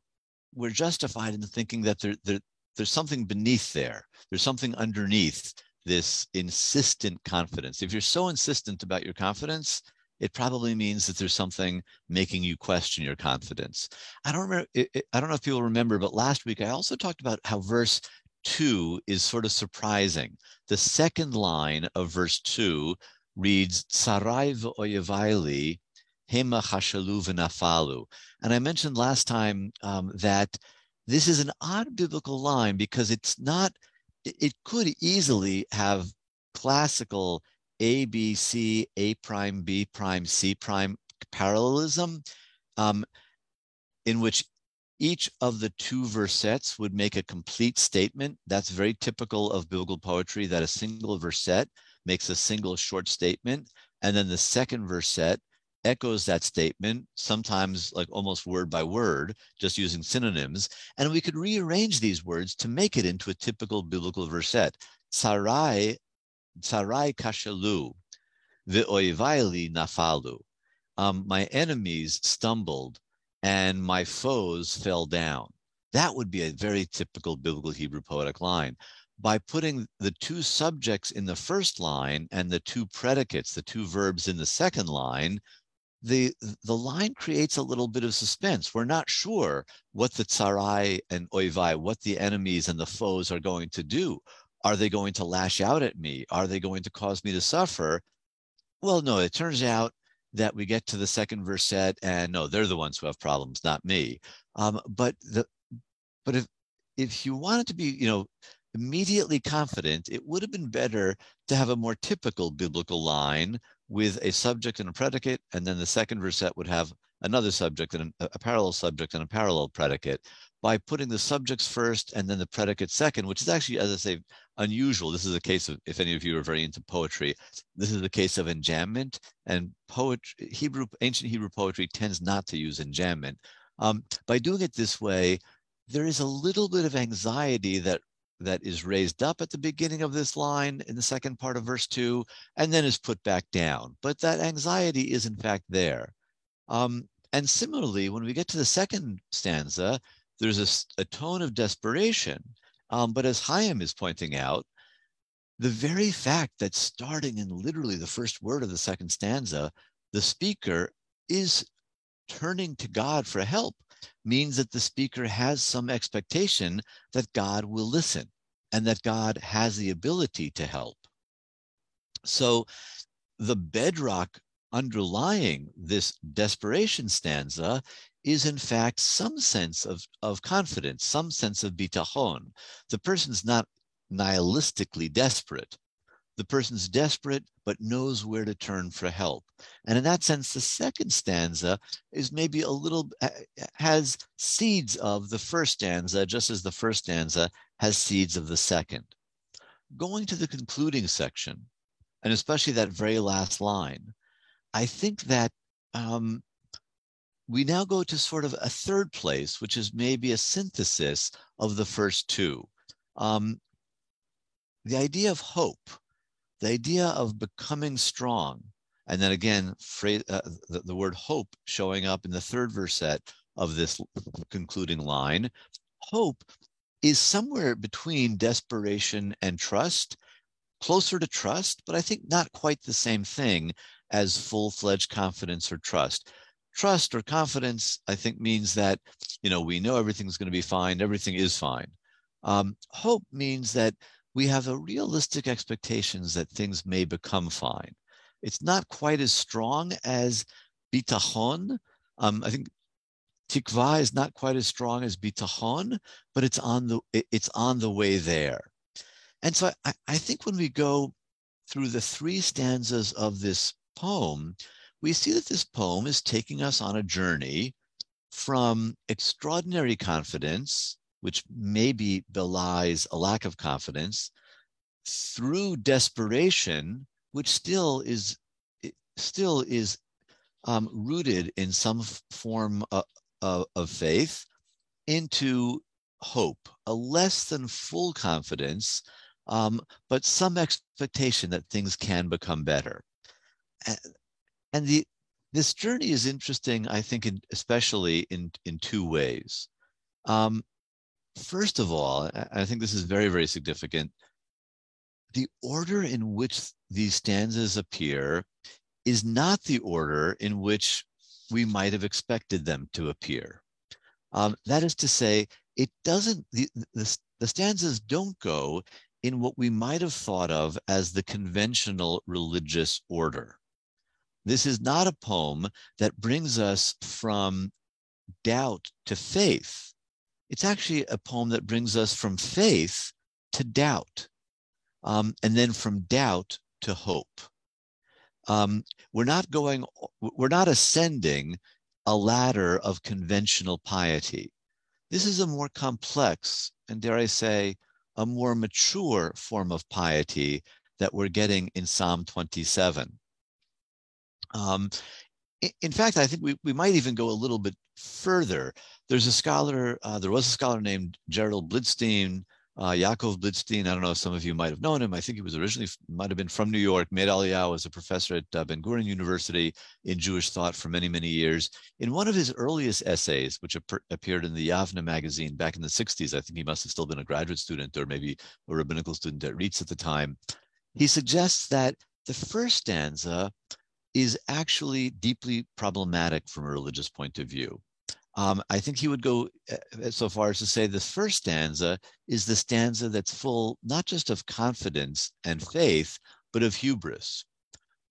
we're justified in thinking that there, there there's something beneath there. There's something underneath this insistent confidence. If you're so insistent about your confidence it probably means that there's something making you question your confidence. I don't remember, it, it, I don't know if people remember, but last week I also talked about how verse two is sort of surprising. The second line of verse two reads, Sarai v'oyevaili hema chashalu v'nafalu. And I mentioned last time um, that this is an odd biblical line because it's not, it could easily have classical a, B, C, A prime, B prime, C prime parallelism, um, in which each of the two versets would make a complete statement. That's very typical of biblical poetry that a single verset makes a single short statement. And then the second verset echoes that statement, sometimes like almost word by word, just using synonyms. And we could rearrange these words to make it into a typical biblical verset. Tsarai Tsarai kashalu, ve'oivaili nafalu. um, my enemies stumbled and my foes fell down. That would be a very typical biblical Hebrew poetic line. By putting the two subjects in the first line and the two predicates, the two verbs in the second line, the the line creates a little bit of suspense. We're not sure what the tsarai and oivai, what the enemies and the foes are going to do. Are they going to lash out at me? Are they going to cause me to suffer? Well, no, it turns out that we get to the second verset and no, they're the ones who have problems, not me. Um, but the but if if you wanted to be, you know, immediately confident, it would have been better to have a more typical biblical line with a subject and a predicate, and then the second verset would have another subject and a, a parallel subject and a parallel predicate by putting the subjects first and then the predicate second, which is actually, as I say, unusual. This is a case of, if any of you are very into poetry, this is a case of enjambment, and poetry, Hebrew, ancient Hebrew poetry tends not to use enjambment. Um, by doing it this way, there is a little bit of anxiety that that is raised up at the beginning of this line in the second part of verse two, and then is put back down. But that anxiety is in fact there. Um, and similarly, when we get to the second stanza, there's a, a tone of desperation. Um, but as Chaim is pointing out, the very fact that starting in literally the first word of the second stanza, the speaker is turning to God for help means that the speaker has some expectation that God will listen and that God has the ability to help. So the bedrock underlying this desperation stanza is in fact some sense of, of confidence, some sense of bitachon. The person's not nihilistically desperate. The person's desperate, but knows where to turn for help. And in that sense, the second stanza is maybe a little, has seeds of the first stanza, just as the first stanza has seeds of the second. Going to the concluding section, and especially that very last line, I think that um, we now go to sort of a third place, which is maybe a synthesis of the first two. Um, the idea of hope, the idea of becoming strong, and then again, phrase, uh, the, the word hope showing up in the third verset of this concluding line. Hope is somewhere between desperation and trust, closer to trust, but I think not quite the same thing as full fledged confidence or trust. Trust or confidence, I think, means that, you know, we know everything's going to be fine, everything is fine. Um, hope means that we have a realistic expectations that things may become fine. It's not quite as strong as bitachon. Um, I think tikva is not quite as strong as bitachon, but it's on the it's on the way there. And so I, I think when we go through the three stanzas of this poem, we see that this poem is taking us on a journey from extraordinary confidence which maybe belies a lack of confidence, through desperation, which still is still is um, rooted in some form of, of, faith, into hope, a less than full confidence, um, but some expectation that things can become better. And the this journey is interesting, I think, in, especially in in two ways. Um, First of all, I think this is very, very significant. The order in which these stanzas appear is not the order in which we might have expected them to appear. Um, that is to say, it doesn't, the, the, the stanzas don't go in what we might have thought of as the conventional religious order. This is not a poem that brings us from doubt to faith it's actually a poem that brings us from faith to doubt, um, and then from doubt to hope. Um, we're not going, we're not ascending a ladder of conventional piety. This is a more complex, and dare I say, a more mature form of piety that we're getting in Psalm 27. Um, in fact, I think we, we might even go a little bit further. There's a scholar, uh, there was a scholar named Gerald Blidstein Uh, Yaakov Blidstein, I don't know if some of you might have known him. I think he was originally, might have been from New York, made Aliyah, was a professor at uh, Ben Gurion University in Jewish thought for many, many years. In one of his earliest essays, which ap- appeared in the Yavneh magazine back in the 60s, I think he must have still been a graduate student or maybe a rabbinical student at RIETS at the time, he suggests that the first stanza is actually deeply problematic from a religious point of view. Um, I think he would go uh, so far as to say the first stanza is the stanza that's full not just of confidence and faith, but of hubris.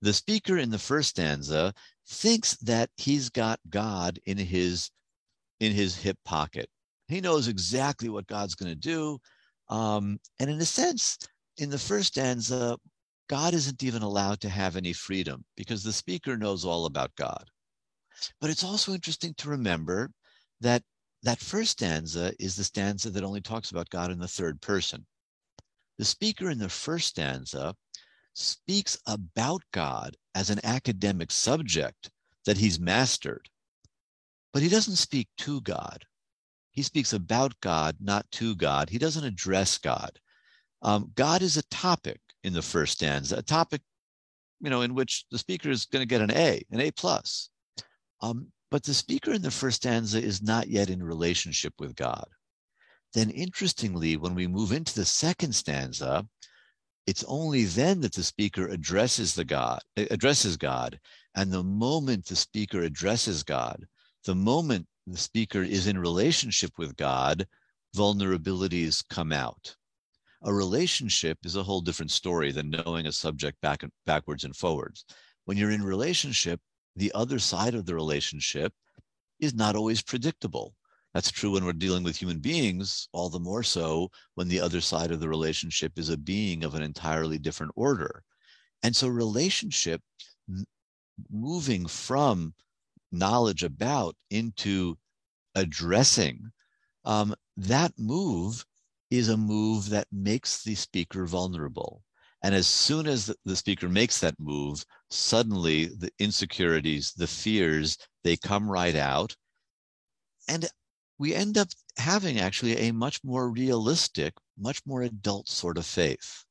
The speaker in the first stanza thinks that he's got God in his in his hip pocket. He knows exactly what God's going to do, um, and in a sense, in the first stanza, God isn't even allowed to have any freedom because the speaker knows all about God. But it's also interesting to remember that that first stanza is the stanza that only talks about God in the third person. The speaker in the first stanza speaks about God as an academic subject that he's mastered, but he doesn't speak to God. He speaks about God, not to God. He doesn't address God. Um, God is a topic in the first stanza, a topic, you know, in which the speaker is going to get an A, an A plus. Um, but the speaker in the first stanza is not yet in relationship with God. Then, interestingly, when we move into the second stanza, it's only then that the speaker addresses the God, addresses God. And the moment the speaker addresses God, the moment the speaker is in relationship with God, vulnerabilities come out. A relationship is a whole different story than knowing a subject back and backwards and forwards. When you're in relationship, the other side of the relationship is not always predictable. That's true when we're dealing with human beings, all the more so when the other side of the relationship is a being of an entirely different order. And so, relationship moving from knowledge about into addressing, um, that move is a move that makes the speaker vulnerable. And as soon as the, speaker makes that move, suddenly the insecurities, the fears, they come right out. And we end up having actually a much more realistic, much more adult sort of faith.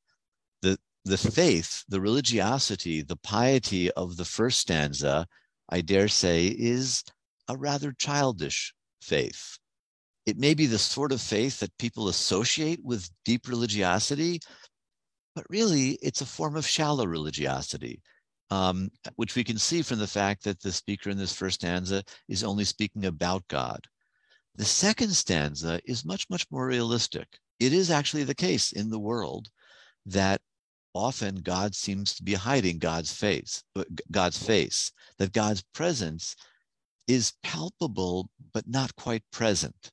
The, the faith, the religiosity, the piety of the first stanza, I dare say, is a rather childish faith. It may be the sort of faith that people associate with deep religiosity, but really it's a form of shallow religiosity, um, which we can see from the fact that the speaker in this first stanza is only speaking about God. The second stanza is much, much more realistic. It is actually the case in the world that often God seems to be hiding God's face, God's face, that God's presence is palpable, but not quite present.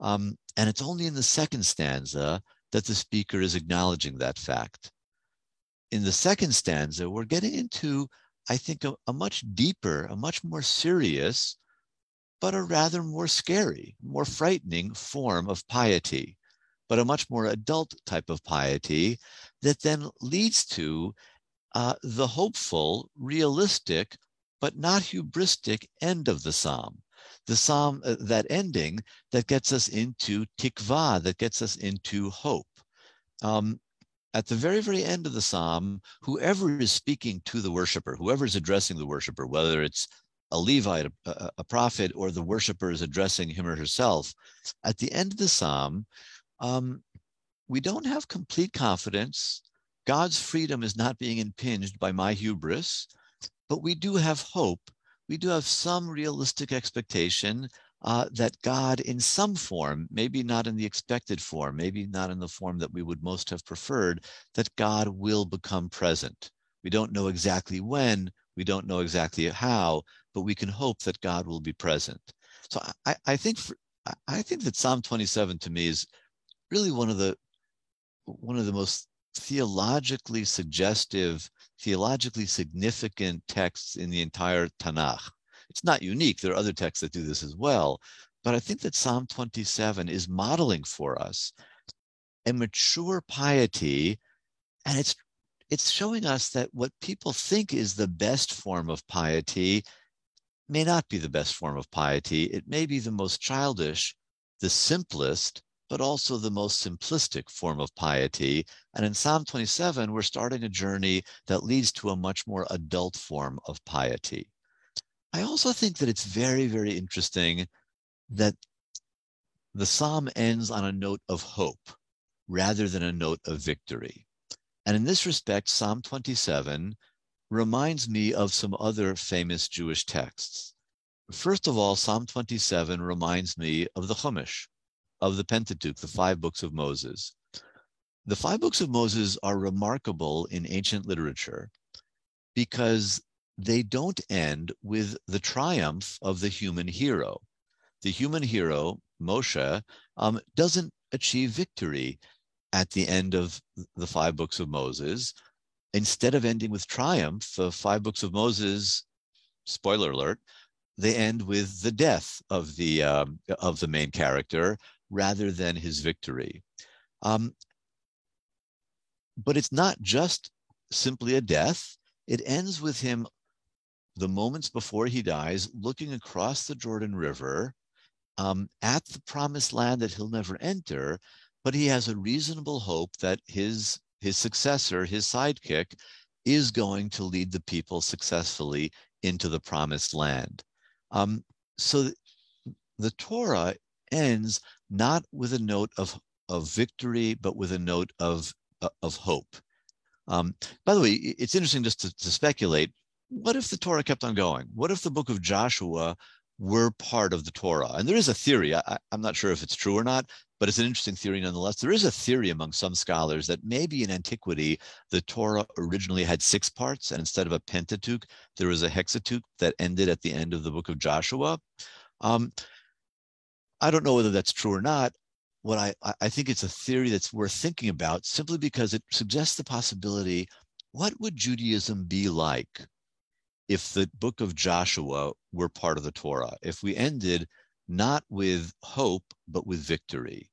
Um, and it's only in the second stanza that the speaker is acknowledging that fact. In the second stanza, we're getting into, I think, a, a much deeper, a much more serious, but a rather more scary, more frightening form of piety, but a much more adult type of piety that then leads to uh, the hopeful, realistic, but not hubristic end of the psalm the psalm, uh, that ending that gets us into tikva, that gets us into hope. Um, at the very, very end of the psalm, whoever is speaking to the worshiper, whoever is addressing the worshiper, whether it's a Levite, a, a, prophet, or the worshiper is addressing him or herself, at the end of the psalm, um, we don't have complete confidence. God's freedom is not being impinged by my hubris, but we do have hope we do have some realistic expectation uh, that God, in some form, maybe not in the expected form, maybe not in the form that we would most have preferred, that God will become present. We don't know exactly when, we don't know exactly how, but we can hope that God will be present. So I, I think for, I think that Psalm 27 to me is really one of the one of the most theologically suggestive theologically significant texts in the entire Tanakh. It's not unique. There are other texts that do this as well. But I think that Psalm 27 is modeling for us a mature piety, and it's it's showing us that what people think is the best form of piety may not be the best form of piety. It may be the most childish, the simplest, but also the most simplistic form of piety. And in Psalm 27, we're starting a journey that leads to a much more adult form of piety. I also think that it's very, very interesting that the psalm ends on a note of hope rather than a note of victory. And in this respect, Psalm 27 reminds me of some other famous Jewish texts. First of all, Psalm 27 reminds me of the Chumash, of the Pentateuch, the five books of Moses. The five books of Moses are remarkable in ancient literature because they don't end with the triumph of the human hero. The human hero, Moshe, um, doesn't achieve victory at the end of the five books of Moses. Instead of ending with triumph, the five books of Moses, spoiler alert, they end with the death of the um, of the main character rather than his victory. Um, but it's not just simply a death. It ends with him the moments before he dies, looking across the Jordan River um, at the promised land that he'll never enter, but he has a reasonable hope that his his successor, his sidekick, is going to lead the people successfully into the promised land. Um, so the Torah ends not with a note of, of victory, but with a note of, uh, of hope. Um, by the way, it's interesting just to, to speculate. What if the Torah kept on going? What if the book of Joshua were part of the Torah? And there is a theory. I, I'm not sure if it's true or not, but it's an interesting theory nonetheless. There is a theory among some scholars that maybe in antiquity, the Torah originally had six parts, and instead of a Pentateuch, there was a Hexateuch that ended at the end of the book of Joshua. Um, I don't know whether that's true or not. What I, I think it's a theory that's worth thinking about simply because it suggests the possibility what would Judaism be like if the book of Joshua were part of the Torah? If we ended not with hope, but with victory.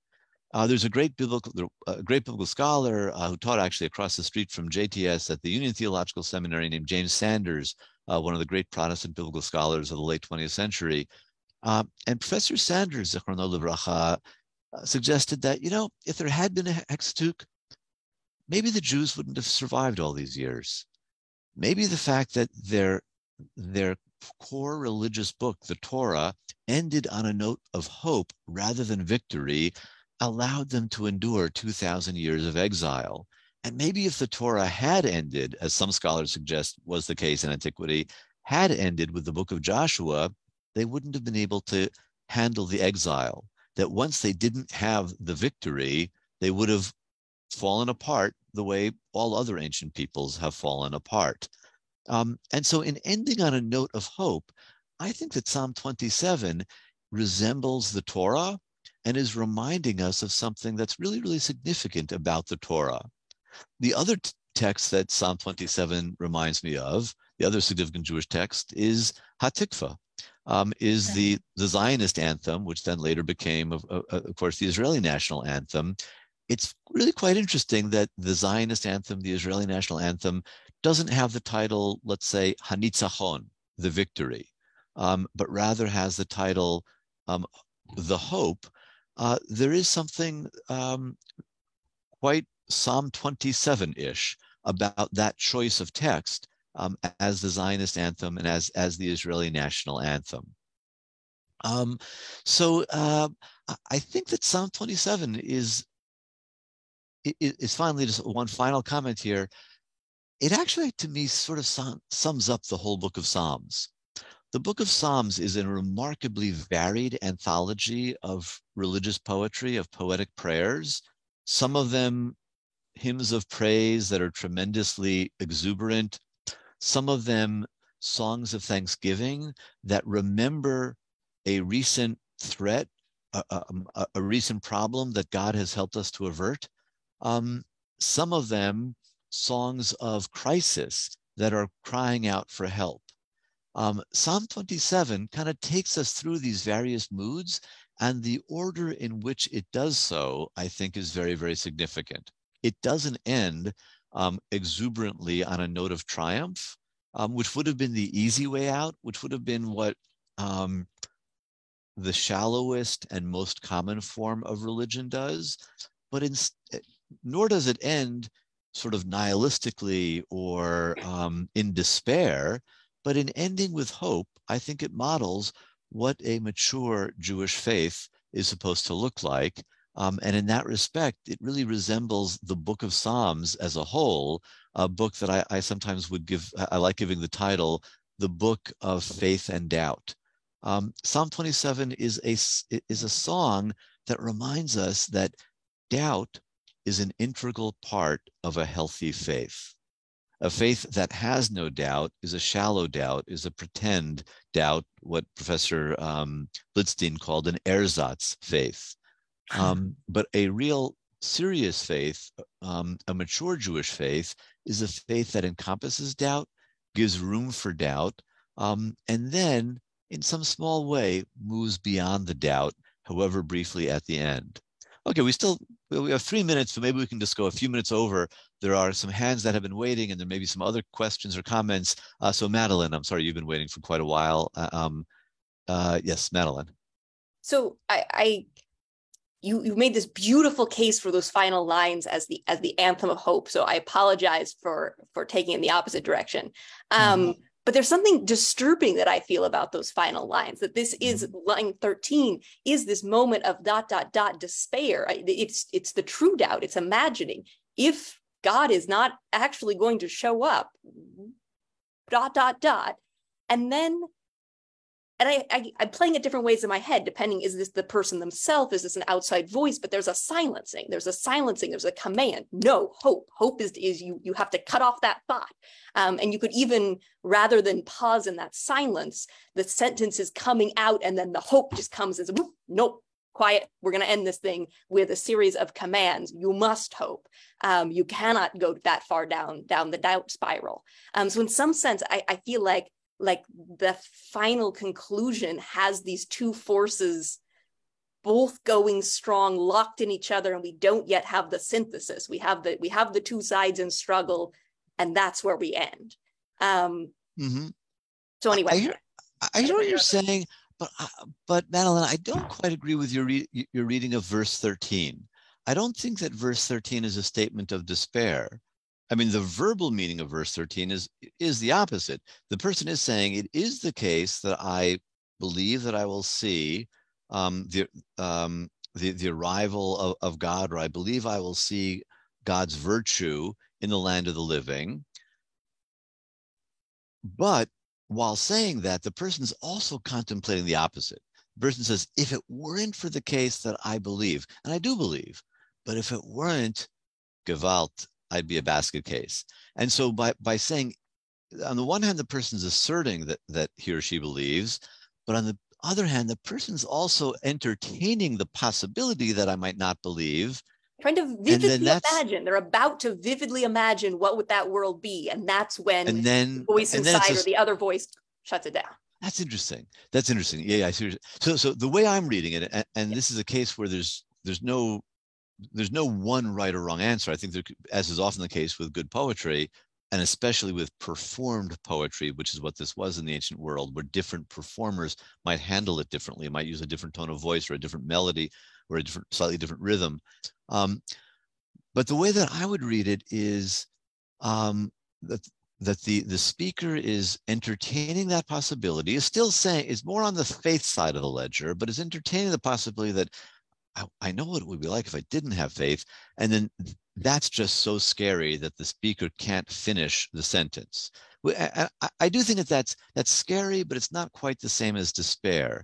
Uh, there's a great biblical, a great biblical scholar uh, who taught actually across the street from JTS at the Union Theological Seminary named James Sanders, uh, one of the great Protestant biblical scholars of the late 20th century. Uh, and Professor Sanders, Livracha, uh, suggested that, you know, if there had been a Hexateuch, maybe the Jews wouldn't have survived all these years. Maybe the fact that their, their core religious book, the Torah, ended on a note of hope rather than victory allowed them to endure 2,000 years of exile. And maybe if the Torah had ended, as some scholars suggest was the case in antiquity, had ended with the book of Joshua, they wouldn't have been able to handle the exile. That once they didn't have the victory, they would have fallen apart the way all other ancient peoples have fallen apart. Um, and so, in ending on a note of hope, I think that Psalm 27 resembles the Torah and is reminding us of something that's really, really significant about the Torah. The other t- text that Psalm 27 reminds me of, the other significant Jewish text, is Hatikva, um, is the, the Zionist anthem, which then later became, of, of, of course, the Israeli national anthem. It's really quite interesting that the Zionist anthem, the Israeli national anthem, doesn't have the title, let's say, Hanitzachon, the victory, um, but rather has the title, um, the hope, uh, there is something um, quite Psalm 27 ish about that choice of text um, as the Zionist anthem and as, as the Israeli national anthem. Um, so uh, I think that Psalm 27 is, is finally just one final comment here. It actually, to me, sort of sums up the whole book of Psalms. The Book of Psalms is a remarkably varied anthology of religious poetry, of poetic prayers. Some of them hymns of praise that are tremendously exuberant, some of them songs of thanksgiving that remember a recent threat, a, a, a recent problem that God has helped us to avert. Um, some of them songs of crisis that are crying out for help. Um, Psalm 27 kind of takes us through these various moods, and the order in which it does so, I think, is very, very significant. It doesn't end um, exuberantly on a note of triumph, um, which would have been the easy way out, which would have been what um, the shallowest and most common form of religion does, but in, nor does it end sort of nihilistically or um, in despair, but in ending with hope, I think it models what a mature Jewish faith is supposed to look like. Um, and in that respect, it really resembles the book of Psalms as a whole, a book that I, I sometimes would give, I like giving the title, The Book of Faith and Doubt. Um, Psalm 27 is a, is a song that reminds us that doubt is an integral part of a healthy faith. A faith that has no doubt is a shallow doubt, is a pretend doubt, what Professor um, Blidstein called an ersatz faith. Um, but a real serious faith, um, a mature Jewish faith, is a faith that encompasses doubt, gives room for doubt, um, and then in some small way moves beyond the doubt, however briefly at the end. Okay, we still we have three minutes, so maybe we can just go a few minutes over. There are some hands that have been waiting, and there may be some other questions or comments. Uh, so, Madeline, I'm sorry you've been waiting for quite a while. Uh, um, uh, yes, Madeline. So I, I you you made this beautiful case for those final lines as the as the anthem of hope. So I apologize for for taking in the opposite direction. Um, mm-hmm. But there's something disturbing that I feel about those final lines. That this is mm-hmm. line 13 is this moment of dot dot dot despair. It's it's the true doubt. It's imagining if God is not actually going to show up. Dot dot dot, and then and I, I am playing it different ways in my head depending is this the person themselves? Is this an outside voice? But there's a silencing. There's a silencing. There's a command. No hope. Hope is is you you have to cut off that thought. Um, and you could even rather than pause in that silence the sentence is coming out and then the hope just comes as nope quiet. We're going to end this thing with a series of commands. You must hope. Um, you cannot go that far down down the doubt spiral. Um, so in some sense I, I feel like like the final conclusion has these two forces both going strong locked in each other and we don't yet have the synthesis. We have the we have the two sides in struggle and that's where we end. Um mm-hmm. so anyway i hear, I hear what you're saying but uh, but madeline i don't quite agree with your re- your reading of verse 13 i don't think that verse 13 is a statement of despair I mean, the verbal meaning of verse 13 is is the opposite. The person is saying, "It is the case that I believe that I will see um, the, um, the the arrival of, of God, or I believe I will see God's virtue in the land of the living." But while saying that, the person is also contemplating the opposite. The person says, "If it weren't for the case that I believe, and I do believe, but if it weren't, Gewalt, I'd be a basket case. And so by by saying, on the one hand, the person's asserting that that he or she believes, but on the other hand, the person's also entertaining the possibility that I might not believe. Trying to vividly imagine. They're about to vividly imagine what would that world be. And that's when and then, the voice inside or the other voice shuts it down. That's interesting. That's interesting. Yeah, I see. So, so the way I'm reading it, and, and this is a case where there's there's no there's no one right or wrong answer. I think there, as is often the case with good poetry, and especially with performed poetry, which is what this was in the ancient world, where different performers might handle it differently, might use a different tone of voice or a different melody or a different, slightly different rhythm. Um, but the way that I would read it is um, that that the the speaker is entertaining that possibility, is still saying is more on the faith side of the ledger, but is entertaining the possibility that I, I know what it would be like if I didn't have faith. And then that's just so scary that the speaker can't finish the sentence. I, I, I do think that that's, that's scary, but it's not quite the same as despair.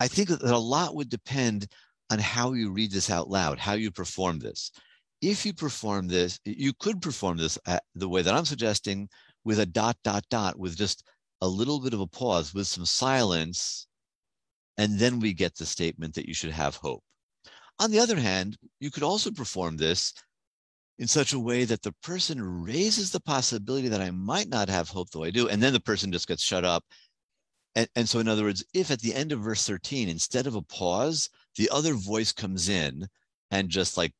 I think that a lot would depend on how you read this out loud, how you perform this. If you perform this, you could perform this uh, the way that I'm suggesting with a dot, dot, dot, with just a little bit of a pause, with some silence, and then we get the statement that you should have hope. On the other hand, you could also perform this in such a way that the person raises the possibility that I might not have hope, though I do, and then the person just gets shut up. And, and so, in other words, if at the end of verse 13, instead of a pause, the other voice comes in and just like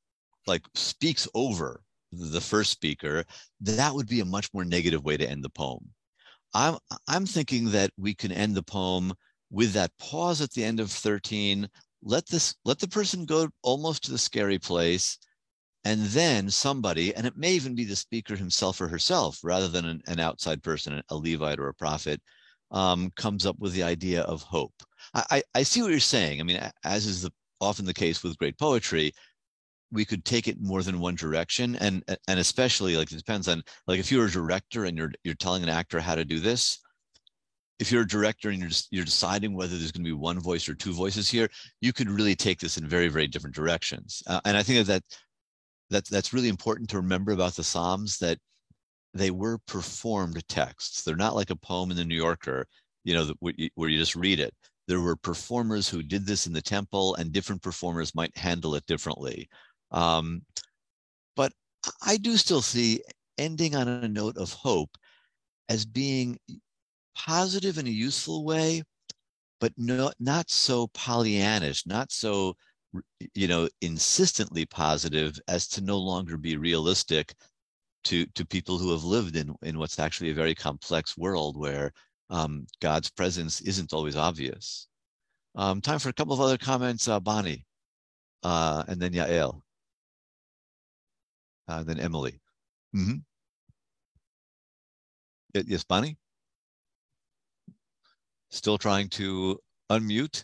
like speaks over the first speaker, that would be a much more negative way to end the poem. I'm I'm thinking that we can end the poem with that pause at the end of 13, let this let the person go almost to the scary place and then somebody and it may even be the speaker himself or herself rather than an, an outside person a levite or a prophet um, comes up with the idea of hope. I, I see what you're saying. I mean as is the, often the case with great poetry we could take it more than one direction and and especially like it depends on like if you're a director and you're you're telling an actor how to do this if you're a director and you're you're deciding whether there's going to be one voice or two voices here you could really take this in very very different directions. Uh, and i think that that that's really important to remember about the psalms that they were performed texts. They're not like a poem in the new yorker you know where you just read it. There were performers who did this in the temple and different performers might handle it differently. Um, but i do still see ending on a note of hope as being positive in a useful way, but no, not so Pollyannish, not so you know insistently positive as to no longer be realistic to to people who have lived in in what's actually a very complex world where um, God's presence isn't always obvious. Um, time for a couple of other comments, uh, Bonnie, uh, and then Yael, uh, then Emily. Mm-hmm. Yes, Bonnie. Still trying to unmute.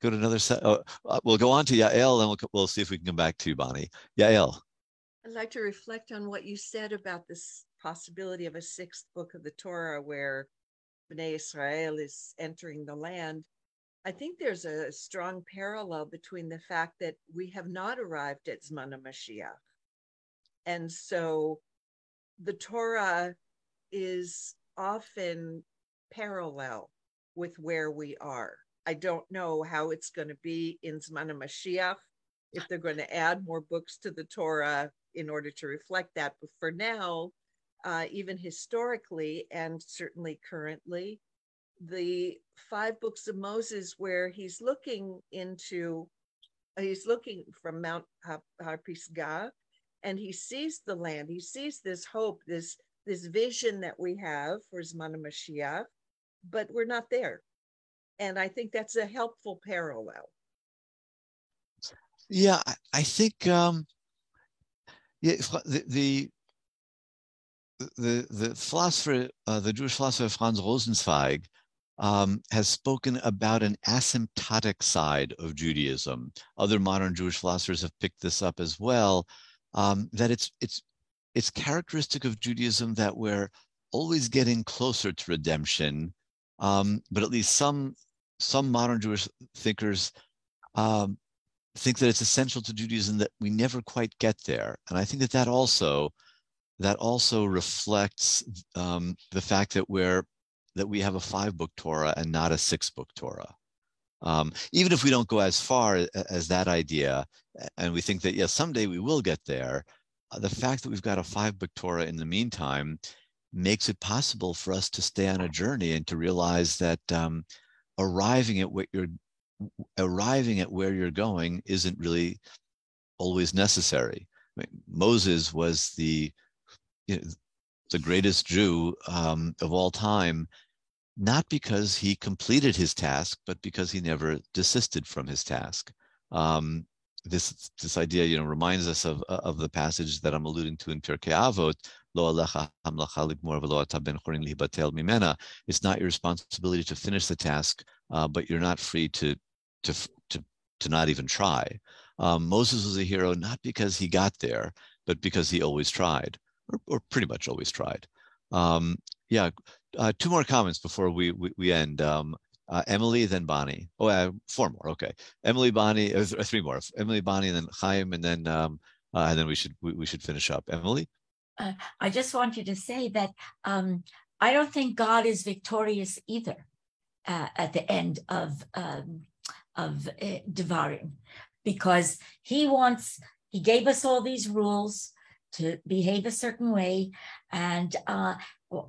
Go to another set. Oh, uh, we'll go on to Yael and we'll, we'll see if we can come back to you, Bonnie. Yael. I'd like to reflect on what you said about this possibility of a sixth book of the Torah where Bnei Israel is entering the land. I think there's a strong parallel between the fact that we have not arrived at Zman Mashiach. And so the Torah is often parallel with where we are. I don't know how it's going to be in Zman Mashiach, if they're going to add more books to the Torah in order to reflect that. But for now, uh, even historically and certainly currently, the five books of Moses, where he's looking into, he's looking from Mount Har Pisgah, and he sees the land. He sees this hope, this this vision that we have for Zman Mashiach, but we're not there. And I think that's a helpful parallel. Yeah, I, think um, yeah, the, the the the philosopher, uh, the Jewish philosopher Franz Rosenzweig, um, has spoken about an asymptotic side of Judaism. Other modern Jewish philosophers have picked this up as well. Um, that it's it's it's characteristic of Judaism that we're always getting closer to redemption, um, but at least some some modern Jewish thinkers um, think that it's essential to Judaism that we never quite get there, and I think that that also that also reflects um, the fact that we're that we have a five book Torah and not a six book Torah. Um, even if we don't go as far as that idea, and we think that yes, someday we will get there, uh, the fact that we've got a five book Torah in the meantime makes it possible for us to stay on a journey and to realize that um, arriving at what you're arriving at where you're going isn't really always necessary. I mean, Moses was the you know, the greatest Jew um, of all time, not because he completed his task, but because he never desisted from his task. Um, this this idea, you know, reminds us of of the passage that I'm alluding to in Pirkei Avot, it's not your responsibility to finish the task, uh, but you're not free to, to, to, to not even try. Um, Moses was a hero not because he got there, but because he always tried, or, or pretty much always tried. Um, yeah, uh, two more comments before we, we, we end. Um, uh, Emily, then Bonnie. Oh, uh, four more. Okay, Emily, Bonnie, uh, three more. Emily, Bonnie, and then Chaim, and then um, uh, and then we should we, we should finish up. Emily uh, I just want you to say that um, I don't think God is victorious either uh, at the end of um, of uh, because He wants He gave us all these rules to behave a certain way, and uh,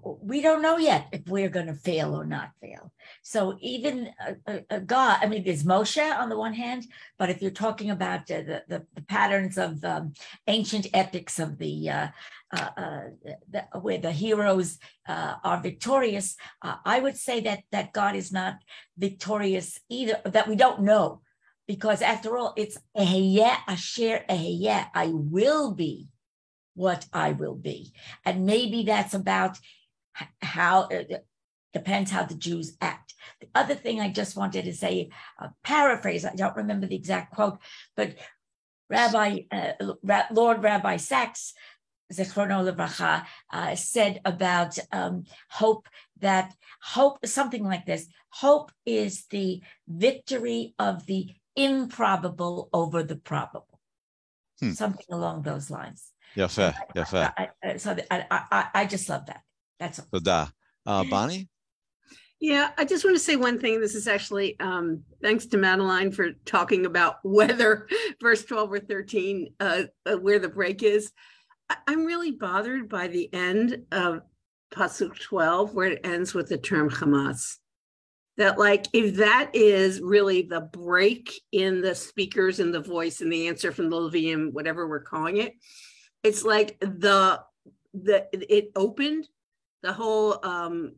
we don't know yet if we're going to fail or not fail. So even a, a, a, God, I mean, there's Moshe on the one hand, but if you're talking about the, the, the, patterns of um, ancient epics of the, uh, uh, uh the, where the heroes uh, are victorious, uh, I would say that that God is not victorious either. That we don't know, because after all, it's eheyeh asher eheyeh. I will be what I will be. And maybe that's about how uh, it depends how the Jews act. The other thing I just wanted to say, uh, paraphrase, I don't remember the exact quote, but Rabbi, uh, Lord Rabbi Sachs, Zechrono Levracha, uh, said about um, hope that hope, something like this, hope is the victory of the improbable over the probable. Hmm. Something along those lines. Yeah, fair. Yeah, fair. I, I, so I, I, I just love that. That's all. Uh, Bonnie? Yeah, I just want to say one thing. This is actually um, thanks to Madeline for talking about whether verse 12 or 13, uh, uh, where the break is. I- am really bothered by the end of Pasuk 12, where it ends with the term Hamas. That, like, if that is really the break in the speakers and the voice and the answer from the Levium, whatever we're calling it, it's like the the it opened the whole um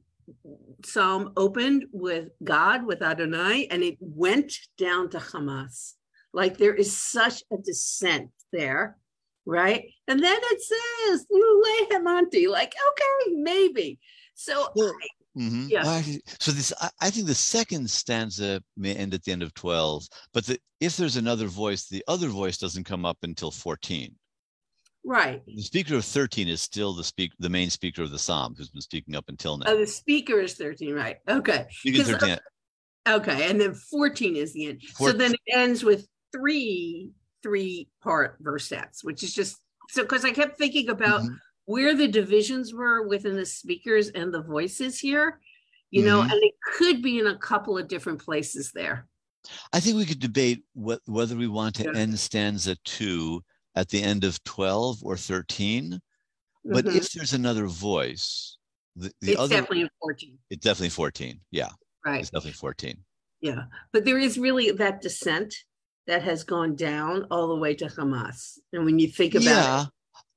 psalm opened with God with Adonai and it went down to Hamas. Like there is such a descent there, right? And then it says Lehemanti, like okay, maybe. So well, I, mm-hmm. yeah. so this, I, I, think the second stanza may end at the end of twelve, but the, if there's another voice, the other voice doesn't come up until fourteen. Right. The speaker of 13 is still the speak the main speaker of the psalm who's been speaking up until now. Oh, the speaker is 13, right. Okay. Speaker 13. Okay. And then 14 is the end. 14. So then it ends with three three part verse sets, which is just so because I kept thinking about mm-hmm. where the divisions were within the speakers and the voices here, you mm-hmm. know, and it could be in a couple of different places there. I think we could debate what, whether we want to yeah. end stanza two at the end of 12 or 13. Mm-hmm. But if there's another voice, the, the it's other, definitely 14. It's definitely 14. Yeah. Right. It's definitely 14. Yeah. But there is really that descent that has gone down all the way to Hamas. And when you think about yeah,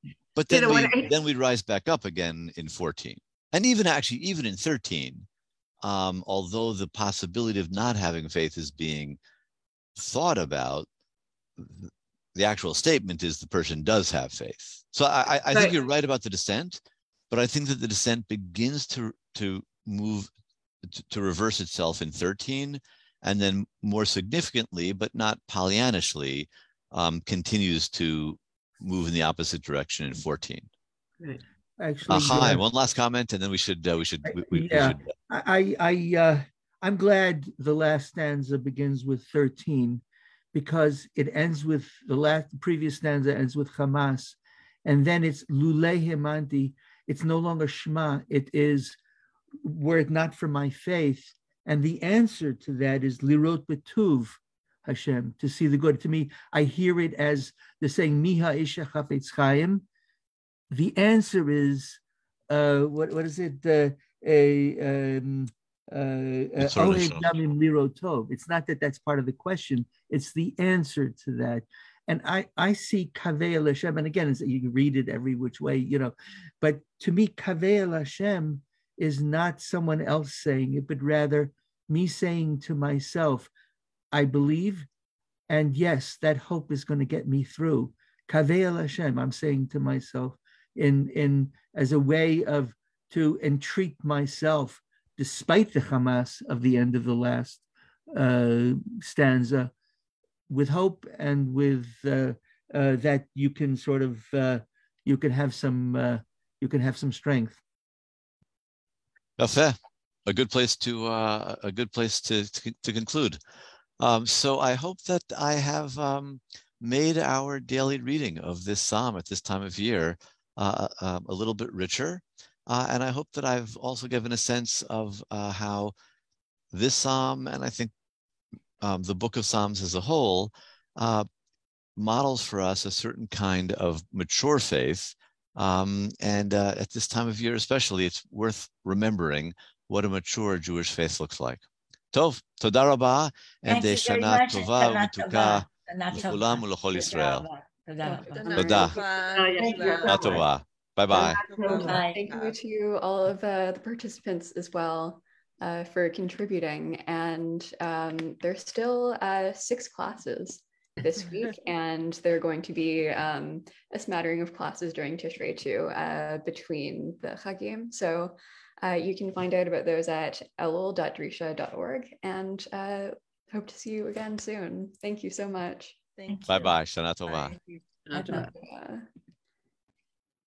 it, but then, you know, we, I, then we rise back up again in 14. And even actually, even in 13, um, although the possibility of not having faith is being thought about, the actual statement is the person does have faith. So I, I think you're right about the descent, but I think that the descent begins to to move to, to reverse itself in 13, and then more significantly, but not Pollyannishly, um, continues to move in the opposite direction in 14. Right. Actually, uh, hi. Uh, one last comment, and then we should uh, we should we, we, yeah. We should, I I uh, I'm glad the last stanza begins with 13 because it ends with the last the previous stanza ends with Hamas, and then it's Lule Himanti. It's no longer Shema. It is were it not for my faith. And the answer to that is Lirot Betuv Hashem, to see the good. To me, I hear it as the saying Miha Isha Chafetz Chaim. The answer is uh, what what is it? Uh, a um, uh, it's not that that's part of the question; it's the answer to that. And I, I see Kaveh Hashem, and again, you read it every which way, you know. But to me, Kaveh Hashem is not someone else saying it, but rather me saying to myself, I believe, and yes, that hope is going to get me through. Kaveh Hashem, I'm saying to myself, in in as a way of to entreat myself despite the Hamas of the end of the last uh, stanza, with hope and with uh, uh, that you can sort of uh, you can have some uh, you can have some strength. fair. A good place to uh, a good place to to, to conclude. Um, so I hope that I have um, made our daily reading of this psalm at this time of year um, a little bit richer. Uh, and I hope that I've also given a sense of uh, how this psalm, and I think um, the book of Psalms as a whole, uh, models for us a certain kind of mature faith. Um, and uh, at this time of year, especially, it's worth remembering what a mature Jewish faith looks like. Tov, Toda Rabba, and Shana Tova Mituka, L'Kulam U'L'Chol Yisrael. Toda. Toda. Bye bye. Thank you to all of uh, the participants as well uh, for contributing. And um, there's still uh, six classes this week, and there are going to be um, a smattering of classes during Tishrei too, uh, between the Chagim. So uh, you can find out about those at elul.drisha.org and uh, hope to see you again soon. Thank you so much. Thank you. Bye bye. Shana Tova.